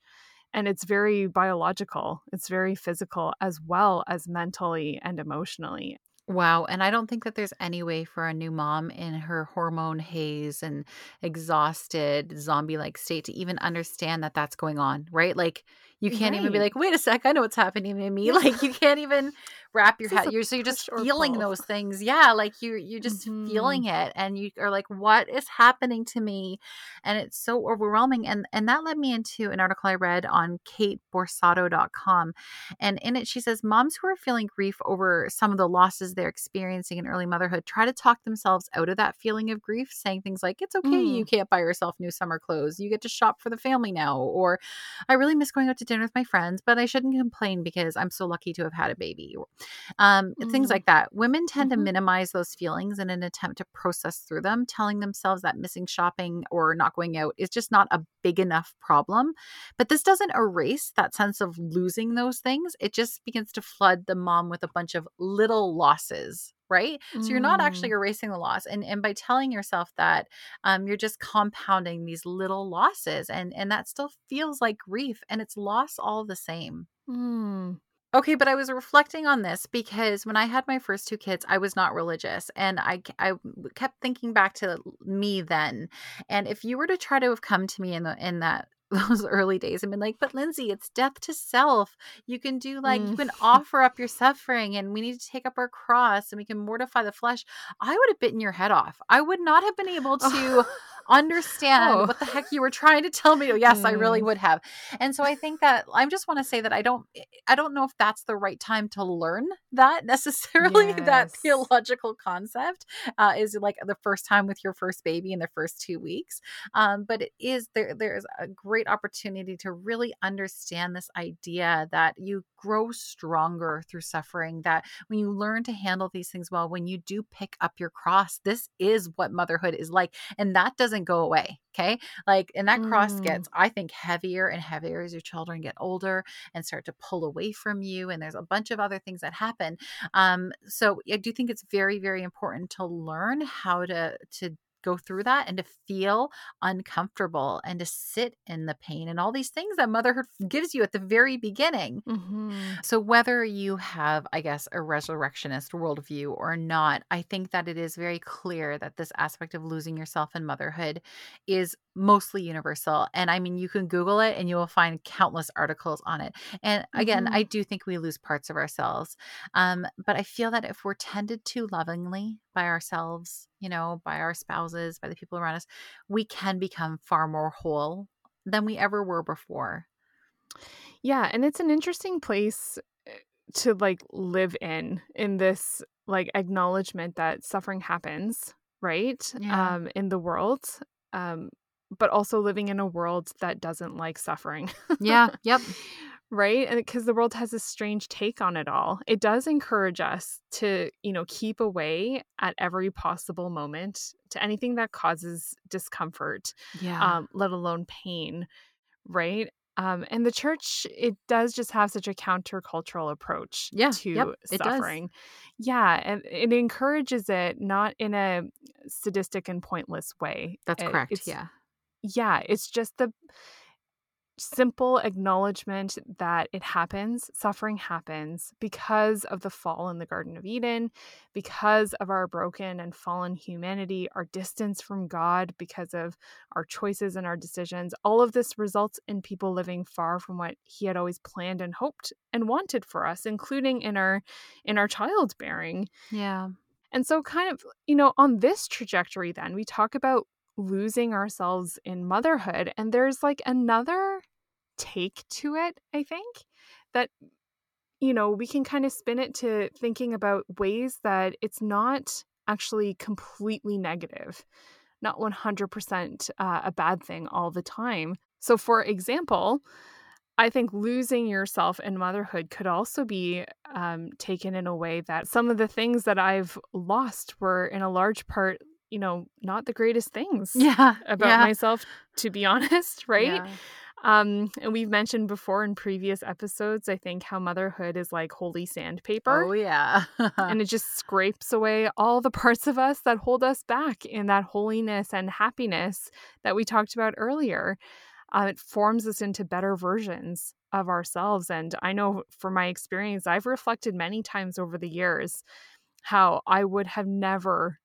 And it's very biological, it's very physical as well as mentally and emotionally. Wow. And I don't think that there's any way for a new mom in her hormone haze and exhausted zombie like state to even understand that that's going on, right? Like, you can't even be Right. like, wait a sec, I know what's happening to me. Like, you can't even wrap your head. You're so you're just feeling pull. those things. Yeah. Like, you, you're just Mhm. feeling it. And you are like, what is happening to me? And it's so overwhelming. And, and that led me into an article I read on kateborsato.com. And in it, she says moms who are feeling grief over some of the losses they're experiencing in early motherhood try to talk themselves out of that feeling of grief, saying things like, It's okay, Mm. you can't buy yourself new summer clothes. You get to shop for the family now. Or, I really miss going out to dinner with my friends, but I shouldn't complain because I'm so lucky to have had a baby. Um, things Mm. like that. Women tend to Mhm. minimize those feelings in an attempt to process through them, telling themselves that missing shopping or not going out is just not a big enough problem. But this doesn't erase that sense of losing those things. It just begins to flood the mom with a bunch of little losses. Right. So you're not actually Mm. erasing the loss. And and by telling yourself that, um, you're just compounding these little losses. And and that still feels like grief and it's loss all the same. Mm. Okay, but I was reflecting on this because when I had my first two kids, I was not religious, and I, I kept thinking back to me then. And if you were to try to have come to me in the in that those early days and I've been like, "But Lindsay, it's death to self. You can do like you Mm. can offer up your suffering, and we need to take up our cross, and we can mortify the flesh." I would have bitten your head off. I would not have been able to understand Oh. what the heck you were trying to tell me. Yes, I really Mm. would have. And so I think that I just want to say that I don't I don't know if that's the right time to learn that necessarily that theological concept uh, is like the first time with your first baby in the first two weeks. Um, but it is there there's a great opportunity to really understand this idea that you grow stronger through suffering, that when you learn to handle these things well, when you do pick up your cross, this is what motherhood is like. And that doesn't go away. Okay. Like, and that cross Mm. gets, I think, heavier and heavier as your children get older and start to pull away from you. And there's a bunch of other things that happen. Um, so I do think it's very, very important to learn how to to go through that and to feel uncomfortable and to sit in the pain and all these things that motherhood gives you at the very beginning. Mhm. So, whether you have, I guess, a resurrectionist worldview or not, I think that it is very clear that this aspect of losing yourself in motherhood is mostly universal. And I mean, you can Google it and you will find countless articles on it. And again, Mhm. I do think we lose parts of ourselves. Um, but I feel that if we're tended to lovingly by ourselves, you know, by our spouses, by the people around us, we can become far more whole than we ever were before. Yeah, and it's an interesting place uh, to like live in in this like acknowledgement that suffering happens, right? Yeah. Um in the world. Um but also living in a world that doesn't like suffering. Yeah. Yep. right? And because the world has a strange take on it all. It does encourage us to, you know, keep away at every possible moment to anything that causes discomfort Yeah. um, let alone pain, right? Um, and the church, it does just have such a countercultural approach Yeah, to yep, suffering. Yeah, and it encourages it not in a sadistic and pointless way. That's It- correct. Yeah. yeah, it's just the simple acknowledgement that it happens, suffering happens because of the fall in the Garden of Eden, because of our broken and fallen humanity, our distance from God because of our choices and our decisions. All of this results in people living far from what he had always planned and hoped and wanted for us, including in our in our childbearing. Yeah. And so, kind of, you know, on this trajectory, then we talk about losing ourselves in motherhood. And there's like another take to it, I think, that, you know, we can kind of spin it to thinking about ways that it's not actually completely negative, not 100% uh, a bad thing all the time. So, for example, I think losing yourself in motherhood could also be um, taken in a way that some of the things that I've lost were, in a large part, you know, not the greatest things Yeah. about yeah. myself, to be honest, right? Yeah. Um, and we've mentioned before in previous episodes, I think how motherhood is like holy sandpaper. Oh yeah. and it just scrapes away all the parts of us that hold us back in that holiness and happiness that we talked about earlier. Uh, it forms us into better versions of ourselves. And I know from my experience, I've reflected many times over the years how I would have never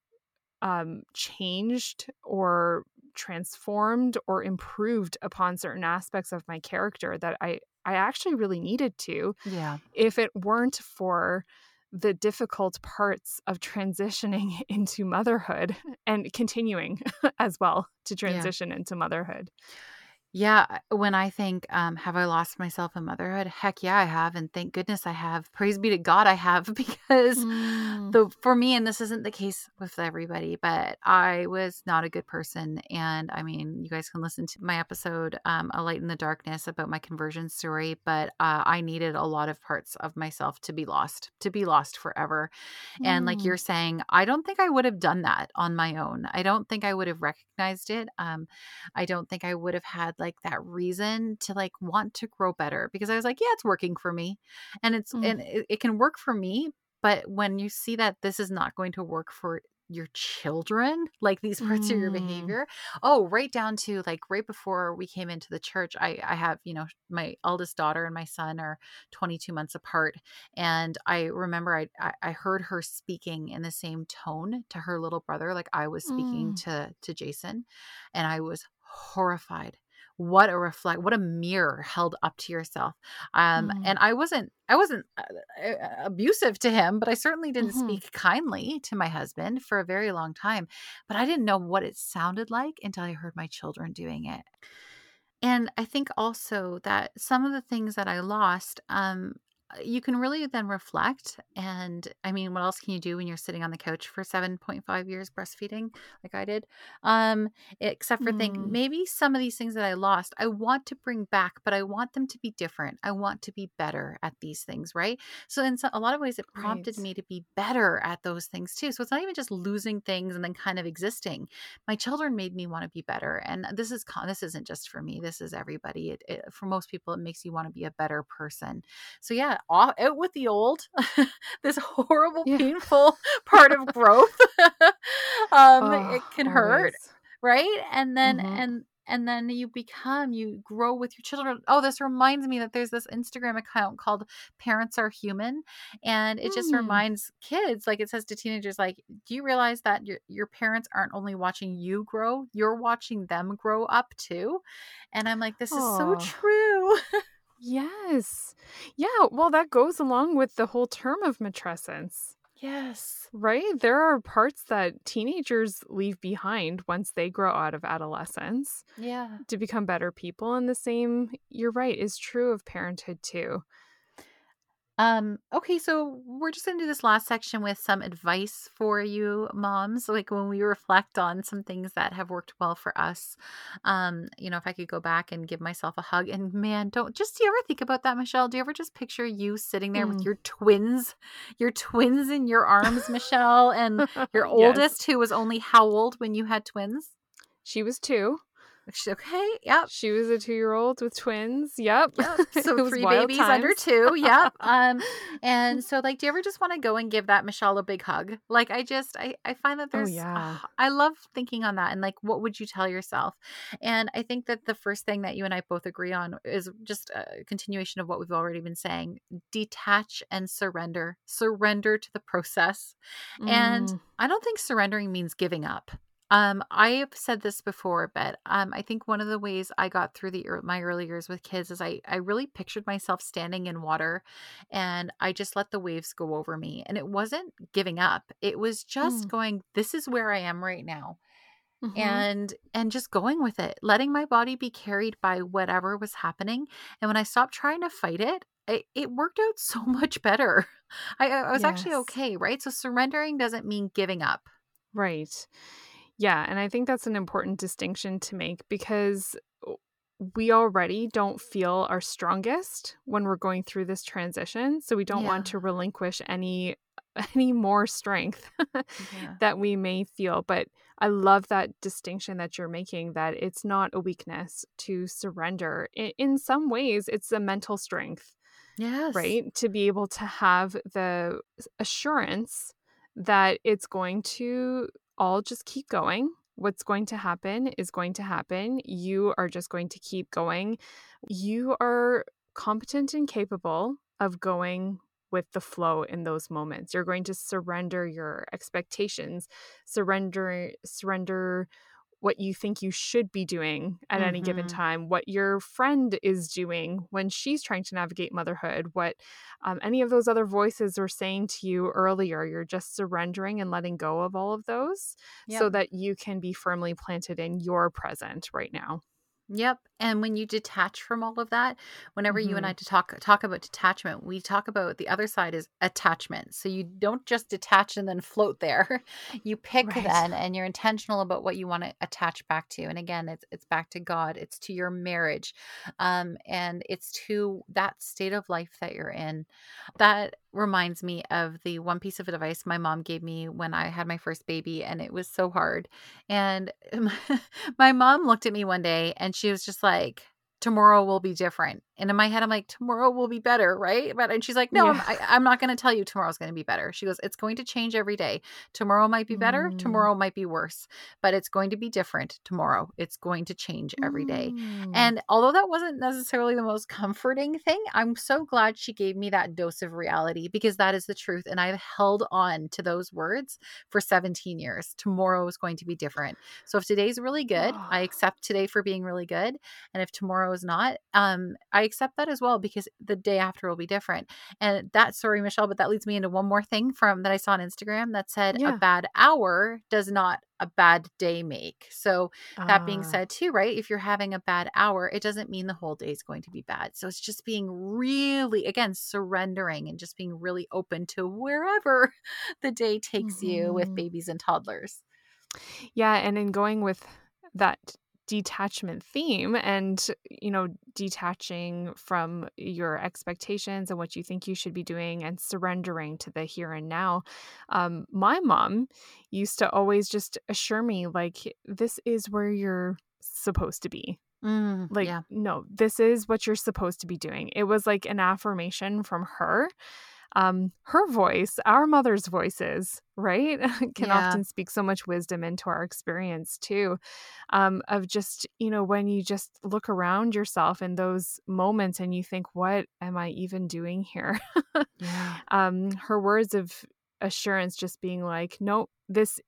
um, changed or transformed or improved upon certain aspects of my character that I, I actually really needed to yeah. if it weren't for the difficult parts of transitioning into motherhood and continuing as well to transition into motherhood. Yeah, when I think, um, have I lost myself in motherhood? Heck yeah, I have, and thank goodness I have. Praise be to God, I have because Mm. the for me, and this isn't the case with everybody, but I was not a good person, and I mean, you guys can listen to my episode, um, "A Light in the Darkness," about my conversion story. But uh, I needed a lot of parts of myself to be lost, to be lost forever. And like Mm. you're saying, I don't think I would have done that on my own. I don't think I would have recognized it. Um, I don't think I would have had like that reason to like want to grow better because I was like, yeah, it's working for me. And it's Mm. and it, it can work for me, but when you see that this is not going to work for your children, like these parts of your Mm. behavior. Oh, right down to like right before we came into the church, I I have, you know, my eldest daughter and my son are 22 months apart. And I remember I I, I heard her speaking in the same tone to her little brother, like I was speaking Mm. to to Jason, and I was horrified what a reflect what a mirror held up to yourself um Mm. and i wasn't i wasn't uh, abusive to him but i certainly didn't Mhm. speak kindly to my husband for a very long time but i didn't know what it sounded like until i heard my children doing it and i think also that some of the things that i lost um you can really then reflect and i mean what else can you do when you're sitting on the couch for 7.5 years breastfeeding like i did um except for think Mm. maybe some of these things that I lost, I want to bring back, but I want them to be different. I want to be better at these things, right? So, in so, a lot of ways, it prompted Right. me to be better at those things too. So, it's not even just losing things and then kind of existing. My children made me want to be better, and this is con- this isn't just for me. This is everybody. It, it, for most people, it makes you want to be a better person. So, yeah, off, out with the old. this horrible, Yeah. painful part of growth. um, Oh, it can hurt always. right and then Mhm. and and then you become you grow with your children oh this reminds me that there's this instagram account called parents are human and it just Mm. reminds kids like it says to teenagers like do you realize that your your parents aren't only watching you grow you're watching them grow up too and i'm like this is so true Yes. Yeah. Well, that goes along with the whole term of matrescence, yes right? There are parts that teenagers leave behind once they grow out of adolescence yeah to become better people. And the same, you're right, is true of parenthood too. Um, okay, so we're just gonna do this last section with some advice for you moms, like when we reflect on some things that have worked well for us. Um, you know, if I could go back and give myself a hug, and man, don't just do you ever think about that, Michelle? Do you ever just picture you sitting there with Mm. your twins, your twins in your arms, Michelle, and your Yes. oldest who was only how old when you had twins? She was two. She- Okay, yep. She was a two year old with twins. Yep. Yep. So three babies under two. Yep. Um, and so like, do you ever just want to go and give that Michelle a big hug? Like, I just, I, I find that Oh, there's, yeah. ah, I love thinking on that and like, what would you tell yourself? And I think that the first thing that you and I both agree on is just a continuation of what we've already been saying: detach and surrender. Surrender to the process. And Mm. I don't think surrendering means giving up. Um, I've said this before, but um, I think one of the ways I got through the ear my early years with kids is I I really pictured myself standing in water, and I just let the waves go over me, and it wasn't giving up. It was just Mm. going. This is where I am right now, Mhm. and and just going with it, letting my body be carried by whatever was happening. And when I stopped trying to fight it, it, it worked out so much better. I, I I was actually okay, right? So surrendering doesn't mean giving up. Right. Yeah. And I think that's an important distinction to make because we already don't feel our strongest when we're going through this transition. So we don't Yeah. want to relinquish any any more strength Yeah. that we may feel. But I love that distinction that you're making that it's not a weakness to surrender. In, in some ways, it's a mental strength Yes. right? To be able to have the assurance that it's going to all just keep going. What's going to happen is going to happen. You are just going to keep going. You are competent and capable of going with the flow in those moments. You're going to surrender your expectations, surrender surrender what you think you should be doing at any given Mhm. time, what your friend is doing when she's trying to navigate motherhood, what um, any of those other voices were saying to you earlier. You're just surrendering and letting go of all of those so that you can be firmly planted in your present right now. Yep. And when you detach from all of that, whenever you and. I talk talk about detachment, we talk about the other side is attachment. So you don't just detach and then float there. You pick Right. then and you're intentional about what you want to attach back to. And again, it's it's back to God, it's to your marriage. Um and it's to that state of life that you're in. That reminds me of the one piece of advice my mom gave me when I had my first baby and it was so hard. And my mom looked at me one day and she was just like, tomorrow will be different. And in my head, I'm like, tomorrow will be better, right? But and she's like, no, I'm, I, I'm not going to tell you tomorrow's going to be better. She goes, it's going to change every day. Tomorrow might be better. Mm. Tomorrow might be worse, but it's going to be different tomorrow. It's going to change every day. Mm. And although that wasn't necessarily the most comforting thing, I'm so glad she gave me that dose of reality because that is the truth. And I've held on to those words for 17 years. Tomorrow is going to be different. So if today's really good, I Ah. accept today for being really good. And if tomorrow is not, um, I accept that as well because the day after will be different. And that sorry, Michelle, but that leads me into one more thing from that I saw on Instagram that said Yeah. a bad hour does not a bad day make. So that being Ah. said, too, right? If you're having a bad hour, it doesn't mean the whole day is going to be bad. So it's just being really, again, surrendering and just being really open to wherever the day takes you with Mhm. babies and toddlers. Yeah, and in going with that detachment theme and, you know, detaching from your expectations and what you think you should be doing and surrendering to the here and now. Um, my mom used to always just assure me, like, this is where you're supposed to be. Mm, Like, yeah. no, this is what you're supposed to be doing. It was like an affirmation from her um her voice our mother's voices right can Yeah. often speak so much wisdom into our experience too um of just you know when you just look around yourself in those moments and you think what am i even doing here Yeah. um her words of assurance just being like no this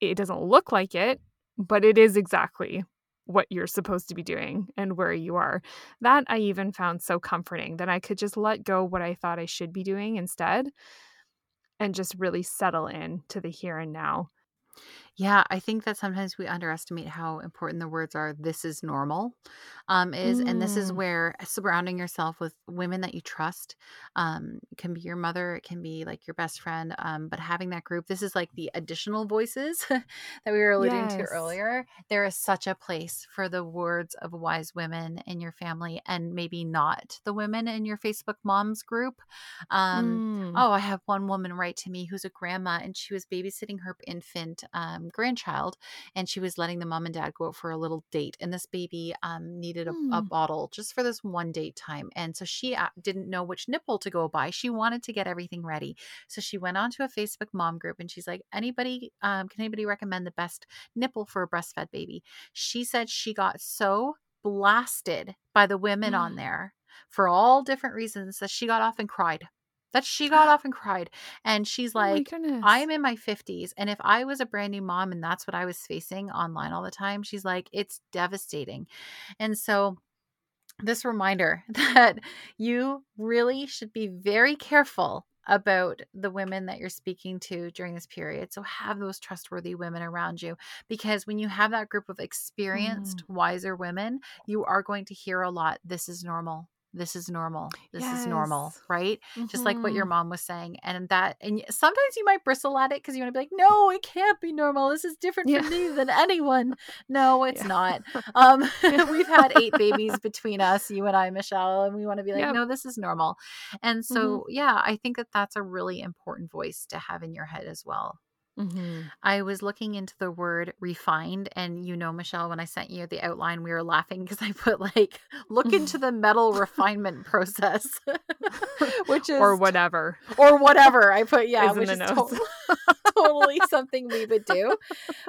it doesn't look like it but it is exactly what you're supposed to be doing and where you are. That I even found so comforting that I could just let go what I thought I should be doing instead and just really settle in to the here and now. Yeah, I think that sometimes we underestimate how important the words are. This is normal, um, is and this is Mm. where surrounding yourself with women that you trust, um, it can be your mother, it can be like your best friend, um, but having that group, this is like the additional voices that we were alluding to Yes. earlier. There is such a place for the words of wise women in your family, and maybe not the women in your Facebook moms group. Um, Mm. Oh, I have one woman write to me who's a grandma and she was babysitting her infant um, grandchild and she was letting the mom and dad go out for a little date. And this baby um, needed a, a Mm. bottle just for this one date time. And so she uh, didn't know which nipple to go by. She wanted to get everything ready. So she went onto a Facebook mom group and she's like, anybody, um, can anybody recommend the best nipple for a breastfed baby? She said she got so blasted by the women on there for all different reasons that she got off and cried that she got off and cried and she's Oh like goodness. i'm in my 50s and if i was a brand new mom and that's what i was facing online all the time she's like it's devastating and so this reminder that you really should be very careful about the women that you're speaking to during this period. So have those trustworthy women around you because when you have that group of experienced, mm. wiser women, you are going to hear a lot this is normal. This is normal. This is normal, Yes. right? Just like what your Mhm. mom was saying. And that, and sometimes you might bristle at it because you want to be like, no, it can't be normal. This is different Yeah. for me than anyone. No, it's Yeah. not. Um, we've had eight babies between us, you and I, Michelle, and we want to be like, Yep. no, this is normal. And so, yeah, I think that that's a really important voice to have in your head as well. Mhm. I was looking into the word refined, and you know, Michelle, when I sent you the outline, we were laughing because I put like, look into the metal refinement process, which is or whatever. or whatever. I put, yeah, Is which is to- totally something we would do.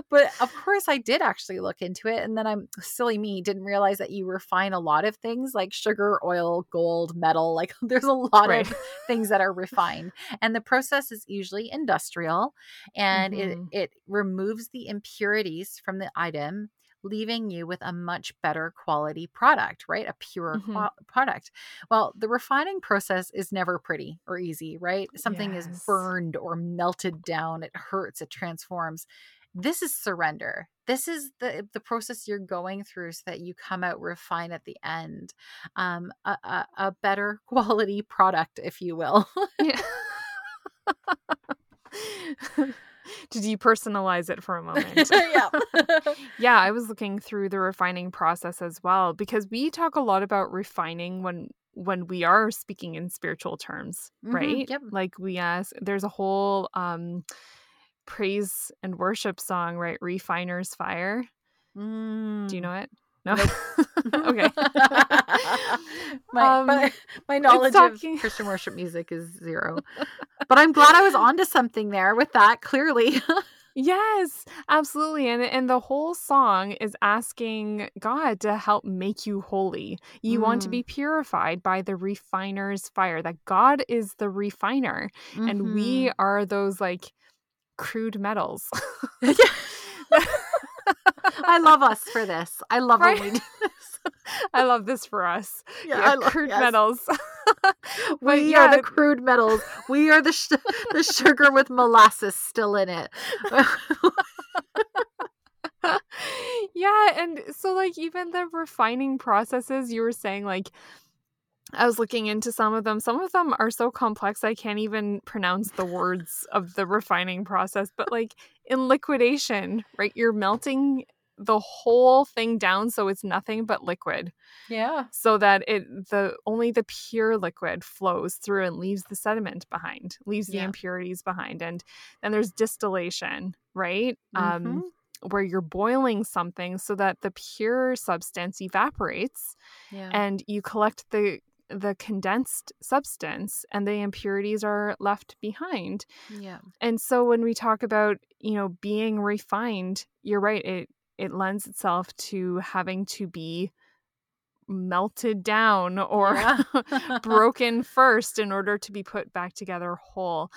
But of course, I did actually look into it. And then I'm silly me, didn't realize that you refine a lot of things like sugar, oil, gold, metal. Like there's a lot Right. of things that are refined. And the process is usually industrial and Mhm. it, it removes the impurities from the item. Leaving you with a much better quality product, right? A pure Mhm. qua- product. Well, the refining process is never pretty or easy, right? Something is burned or melted down. It hurts, it transforms. This is surrender. This is the the process you're going through so that you come out refined at the end. Um, a, a, a better quality product, if you will. Yeah. Did depersonalize it for a moment? yeah. yeah, I was looking through the refining process as well because we talk a lot about refining when when we are speaking in spiritual terms, Mhm, right? yep. Like we ask there's a whole um praise and worship song, right? Refiner's Fire. Do you Mm. know it? No. Nope. okay. my, Um, my, my knowledge talking- of Christian worship music is zero. But I'm glad I was onto something there with that, clearly. Yes, absolutely. And and the whole song is asking God to help make you holy. You want to Mm. be purified by the refiner's fire. That God is the refiner and we Mhm. are those like crude metals. I love us for this. I love Right? when we do this. I love this for us. Yeah, I love- crude yes. metals. We yeah, are the crude metals. We are the sh- the sugar with molasses still in it. yeah, and so like even the refining processes you were saying like I was looking into some of them. Some of them are so complex I can't even pronounce the words of the refining process, but like in liquidation, right? You're melting the whole thing down so it's nothing but liquid yeah. so that it the only the pure liquid flows through and leaves the sediment behind leaves the impurities behind and then there's distillation right um Mhm. where you're boiling something so that the pure substance evaporates Yeah. and you collect the the condensed substance and the impurities are left behind yeah. and so when we talk about you know being refined you're right it it lends itself to having to be melted down or Yeah. broken first in order to be put back together whole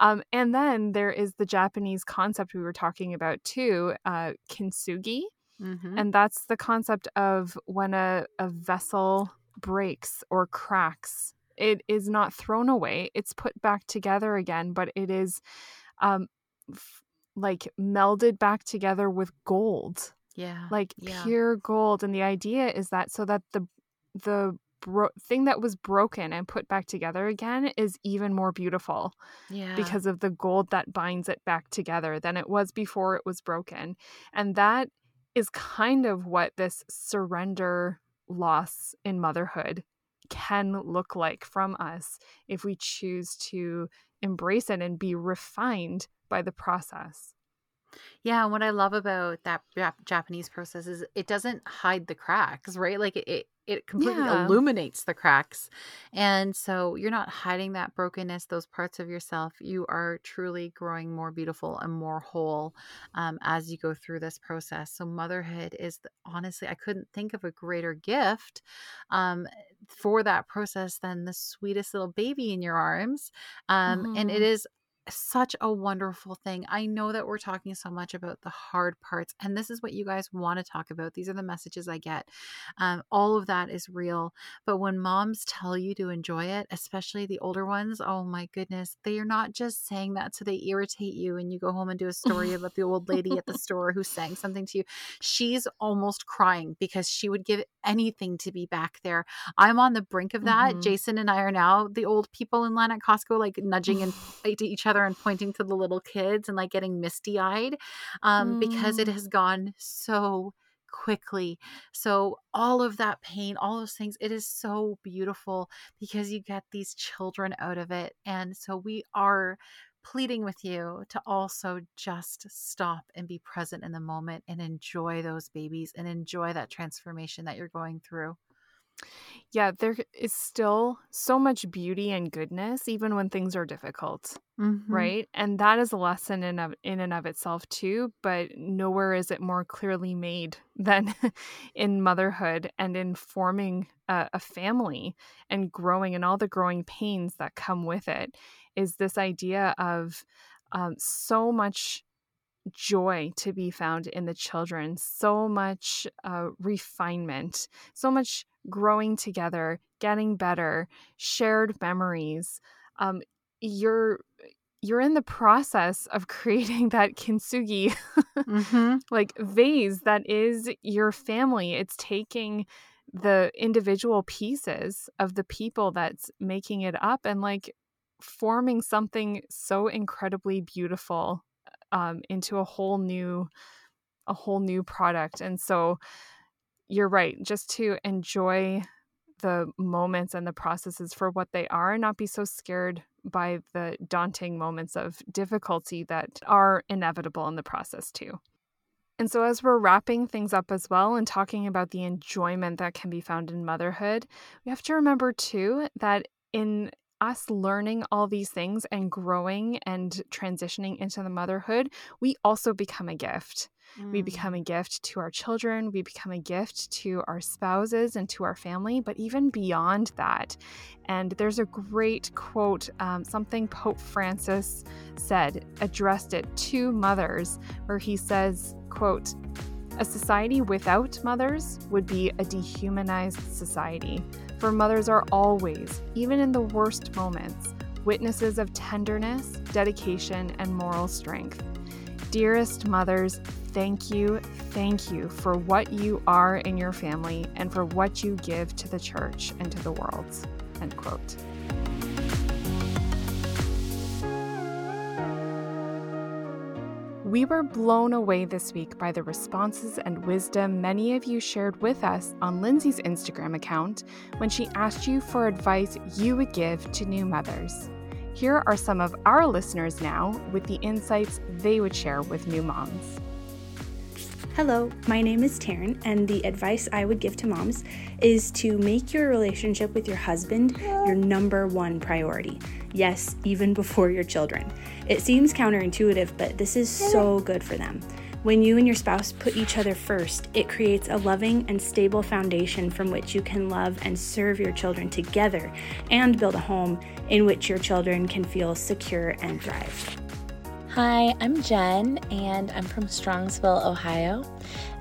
um, and then there is the japanese concept we were talking about too uh, kintsugi Mhm. and that's the concept of when a, a vessel breaks or cracks it is not thrown away it's put back together again but it is um f- like melded back together with gold yeah. like yeah. pure gold and the idea is that so that the the bro- thing that was broken and put back together again is even more beautiful yeah. because of the gold that binds it back together than it was before it was broken. And that is kind of what this surrender loss in motherhood can look like from us if we choose to embrace it and be refined by the process. Yeah, and what I love about that Jap- Japanese process is it doesn't hide the cracks, right? Like it, it, completely Yeah. illuminates the cracks. And so you're not hiding that brokenness, those parts of yourself. You are truly growing more beautiful and more whole um, as you go through this process. So motherhood is the, honestly, I couldn't think of a greater gift um, for that process than the sweetest little baby in your arms. Um, And it Mhm. is such a wonderful thing. I know that we're talking so much about the hard parts, and this is what you guys want to talk about. These are the messages I get. Um, all of that is real. But when moms tell you to enjoy it, especially the older ones, oh my goodness, they are not just saying that so they irritate you and you go home and do a story about the old lady at the store who sang something to you. She's almost crying because she would give anything to be back there. I'm on the brink of that. Mm-hmm. Jason and I are now the old people in line at Costco, like nudging and fight to each other and pointing to the little kids and like getting misty eyed um, mm. because it mm. has gone so quickly. So, all of that pain, all those things, it is so beautiful because you get these children out of it. And so, we are pleading with you to also just stop and be present in the moment and enjoy those babies and enjoy that transformation that you're going through. Yeah, there is still so much beauty and goodness even when things are difficult, mm-hmm. right? And that is a lesson in of, in and of itself too, but nowhere is it more clearly made than in motherhood and in forming a, a family and growing and all the growing pains that come with it is this idea of um, so much joy to be found in the children, so much uh, refinement, so much growing together, getting better, shared memories. Um, you're you're in the process of creating that kintsugi mm-hmm. like vase that is your family. It's taking the individual pieces of the people that's making it up and like forming something so incredibly beautiful um, into a whole new a whole new product and so you're right just to enjoy the moments and the processes for what they are and not be so scared by the daunting moments of difficulty that are inevitable in the process too. And so, as we're wrapping things up as well and talking about the enjoyment that can be found in motherhood, we have to remember too that in us learning all these things and growing and transitioning into the motherhood, we also become a gift. Mm. We become a gift to our children, we become a gift to our spouses and to our family, but even beyond that. And there's a great quote, um, something Pope Francis said, addressed it to mothers, where he says, quote, a society without mothers would be a dehumanized society for mothers are always, even in the worst moments, witnesses of tenderness, dedication, and moral strength. Dearest mothers, thank you, thank you for what you are in your family and for what you give to the church and to the world. End quote. We were blown away this week by the responses and wisdom many of you shared with us on Lindsay's Instagram account when she asked you for advice you would give to new mothers. Here are some of our listeners now with the insights they would share with new moms. Hello, my name is Taryn, and the advice I would give to moms is to make your relationship with your husband your number one priority. Yes, even before your children. It seems counterintuitive, but this is so good for them. When you and your spouse put each other first, it creates a loving and stable foundation from which you can love and serve your children together and build a home in which your children can feel secure and thrive. Hi, I'm Jen, and I'm from Strongsville, Ohio.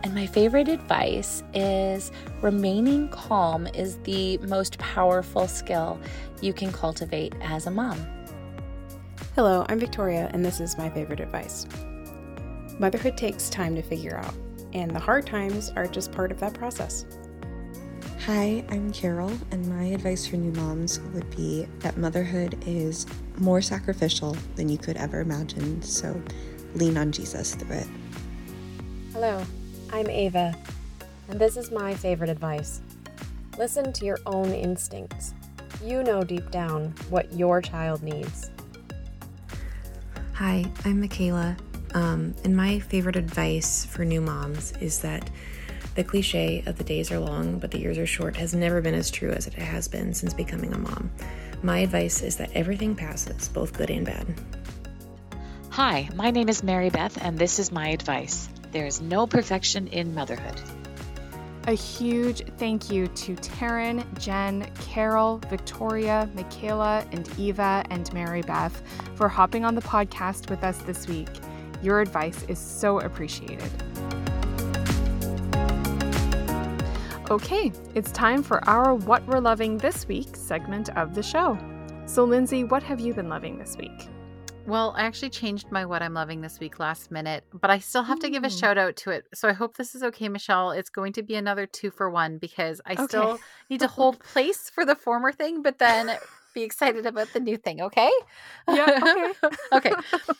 And my favorite advice is remaining calm is the most powerful skill you can cultivate as a mom. Hello, I'm Victoria, and this is my favorite advice. Motherhood takes time to figure out, and the hard times are just part of that process. Hi, I'm Carol, and my advice for new moms would be that motherhood is more sacrificial than you could ever imagine, so lean on Jesus through it. Hello, I'm Ava, and this is my favorite advice. Listen to your own instincts. You know deep down what your child needs. Hi, I'm Michaela, um, and my favorite advice for new moms is that the cliche of the days are long, but the years are short has never been as true as it has been since becoming a mom. My advice is that everything passes, both good and bad. Hi, my name is Mary Beth, and this is my advice there is no perfection in motherhood. A huge thank you to Taryn, Jen, Carol, Victoria, Michaela, and Eva and Mary Beth for hopping on the podcast with us this week. Your advice is so appreciated. Okay, it's time for our What We're Loving This Week segment of the show. So, Lindsay, what have you been loving this week? Well, I actually changed my what I'm loving this week last minute, but I still have to give a Mm. shout out to it. So I hope this is okay, Michelle. It's going to be another two for one because I Okay. still need to hold place for the former thing, but then be excited about the new thing, okay? Yeah, okay. okay.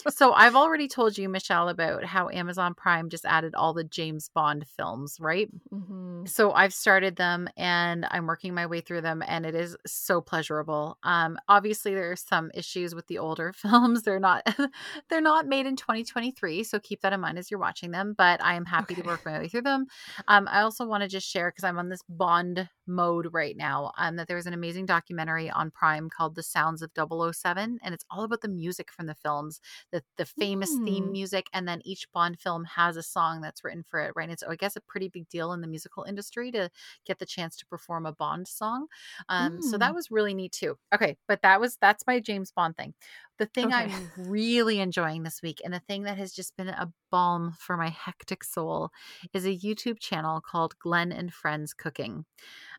So I've already told you, Michelle, about how Amazon Prime just added all the James Bond films, right? Mhm. So I've started them and I'm working my way through them and it is so pleasurable. Um obviously there are some issues with the older films. They're not they're not made in 2023, so keep that in mind as you're watching them, but I am happy to work my way through them. Um I also want to just share cuz I'm on this Bond mode right now, um that there was an amazing documentary on Prime called The Sounds of 007 and it's all about the music from the films, the the famous theme Mm. music and then each Bond film has a song that's written for it, right? And it's I guess a pretty big deal in the musical industry to get the chance to perform a Bond song. Um, so that Mm. was really neat too. Okay, but that was that's my James Bond thing. The thing Okay. I'm really enjoying this week, and the thing that has just been a balm for my hectic soul, is a YouTube channel called Glenn and Friends Cooking.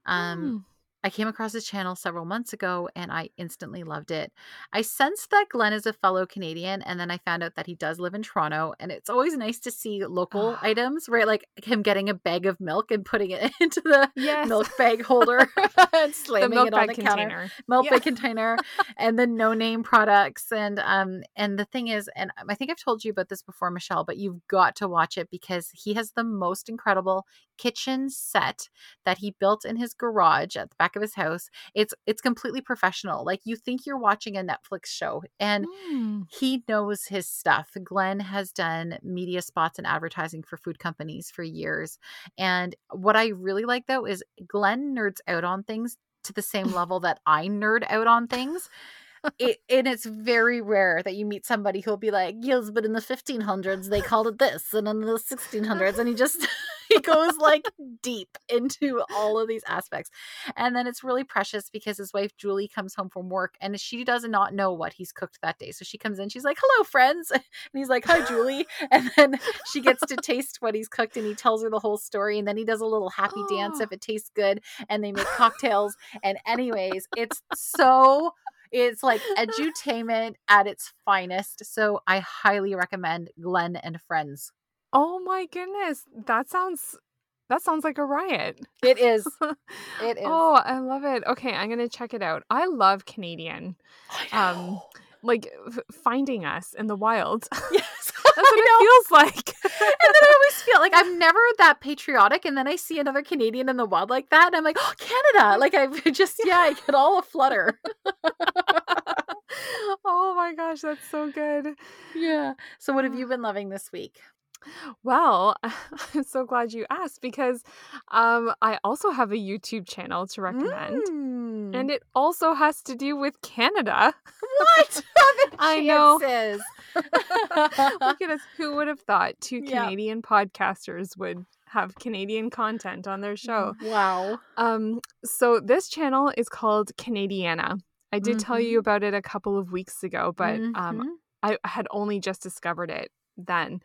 Um, Mm. I came across his channel several months ago and I instantly loved it. I sensed that Glenn is a fellow Canadian, and then I found out that he does live in Toronto. And it's always nice to see local Ah. items, right? Like him getting a bag of milk and putting it into the Yes. milk bag holder and slamming it on the counter container. milk Yeah. bag container and the no name products and um and the thing is and i think i've told you about this before michelle but you've got to watch it because he has the most incredible kitchen set that he built in his garage at the back of his house it's it's completely professional like you think you're watching a netflix show and Mm. he knows his stuff. Glenn has done media spots and advertising for food companies for years. And what I really like though is Glenn nerds out on things to the same level that I nerd out on things. It, and it's very rare that you meet somebody who'll be like, yes, but in the 1500s they called it this, and in the 1600s, and he just he goes like deep into all of these aspects. And then it's really precious because his wife Julie comes home from work and she does not know what he's cooked that day. So she comes in, she's like, "Hello, friends," and he's like, "Hi, Julie," and then she gets to taste what he's cooked, and he tells her the whole story, and then he does a little happy dance Oh. if it tastes good, and they make cocktails. And anyways, it's so it's like edutainment at its finest. So I highly recommend Glenn and Friends. Oh my goodness. That sounds that sounds like a riot. It is. It is. Oh, I love it. Okay, I'm going to check it out. I love Canadian. Um like f- finding us in the wild. yes. That's what it feels like. and then I always feel like I'm never that patriotic, and then I see another Canadian in the wild like that, and I'm like, oh, Canada! Like I just, yeah, I get all aflutter. oh my gosh, that's so good. yeah. So, what have you been loving this week? Well, I'm so glad you asked because um, I also have a YouTube channel to recommend, Mm. and it also has to do with Canada. what? I know. Look at us. Who would have thought two Yeah. Canadian podcasters would have Canadian content on their show? Wow. Um, so this channel is called Canadiana. I did tell you about it a couple of weeks ago, but um, Mhm. I had only just discovered it then.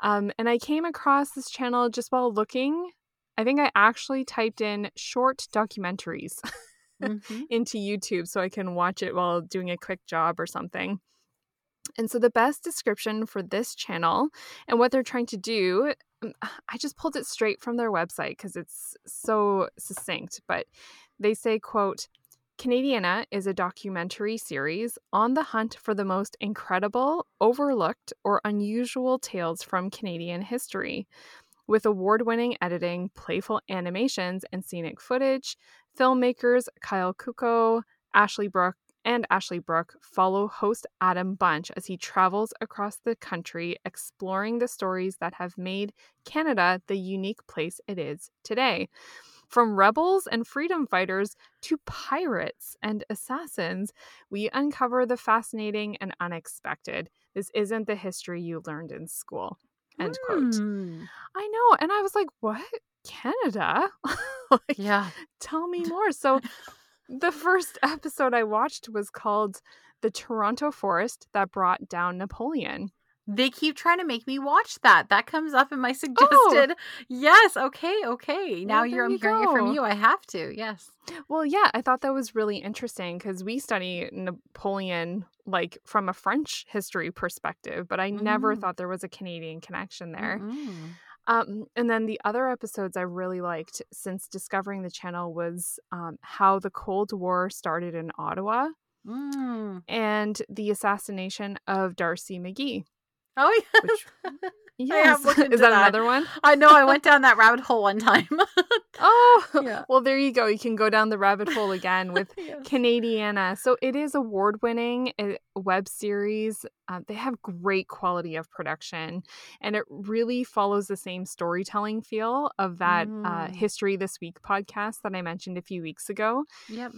Um, and I came across this channel just while looking. I think I actually typed in short documentaries Mhm. into YouTube so I can watch it while doing a quick job or something. And so the best description for this channel and what they're trying to do, um, I just pulled it straight from their website because it's so succinct, but they say, quote, Canadiana is a documentary series on the hunt for the most incredible, overlooked, or unusual tales from Canadian history. With award winning editing, playful animations, and scenic footage, filmmakers Kyle Kuko, Ashley Brooke, and Ashley Brooke follow host Adam Bunch as he travels across the country exploring the stories that have made Canada the unique place it is today. From rebels and freedom fighters to pirates and assassins, we uncover the fascinating and unexpected. This isn't the history you learned in school. End quote. Hmm. I know. And I was like, what? Canada? like, Yeah. tell me more. So the first episode I watched was called The Toronto Forest That Brought Down Napoleon. They keep trying to make me watch that. That comes up in my suggested. Yes. Okay. Okay. Now Well, you're. I'm hearing it from you. I have to. Yes. Well, yeah, I thought that was really interesting because we study Napoleon like from a French history perspective, but I never Mm. thought there was a Canadian connection there. Mm-mm. Um, and then the other episodes I really liked since discovering the channel was um, how the Cold War started in Ottawa Mm. and the assassination of D'Arcy McGee. Oh. Which- Yes, have looked into is that, that. another one? I know. I went down that rabbit hole one time. Oh, Yeah. well, there you go. You can go down the rabbit hole again with. Canadiana. So it is award winning web series. Uh, they have great quality of production and it really follows the same storytelling feel of that uh, Mm. History This Week podcast that I mentioned a few weeks ago. Yep.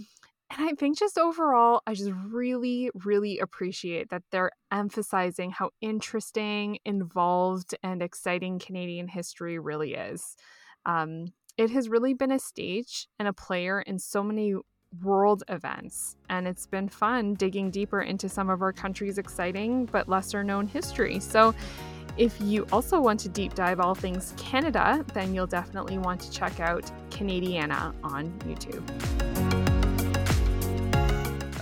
And I think just overall, I just really, really appreciate that they're emphasizing how interesting, involved, and exciting Canadian history really is. Um, it has really been a stage and a player in so many world events, and it's been fun digging deeper into some of our country's exciting but lesser known history. So, if you also want to deep dive all things Canada, then you'll definitely want to check out Canadiana on YouTube.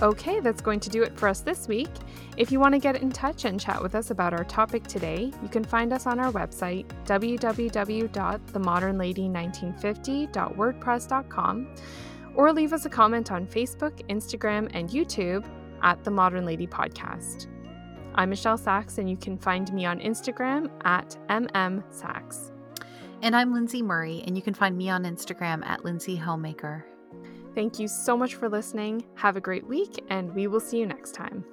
Okay, that's going to do it for us this week. If you want to get in touch and chat with us about our topic today, you can find us on our website, www.themodernlady1950.wordpress.com, or leave us a comment on Facebook, Instagram, and YouTube at The Modern Lady Podcast. I'm Michelle Sachs, and you can find me on Instagram at MMSachs. And I'm Lindsay Murray, and you can find me on Instagram at Lindsay Homemaker. Thank you so much for listening. Have a great week, and we will see you next time.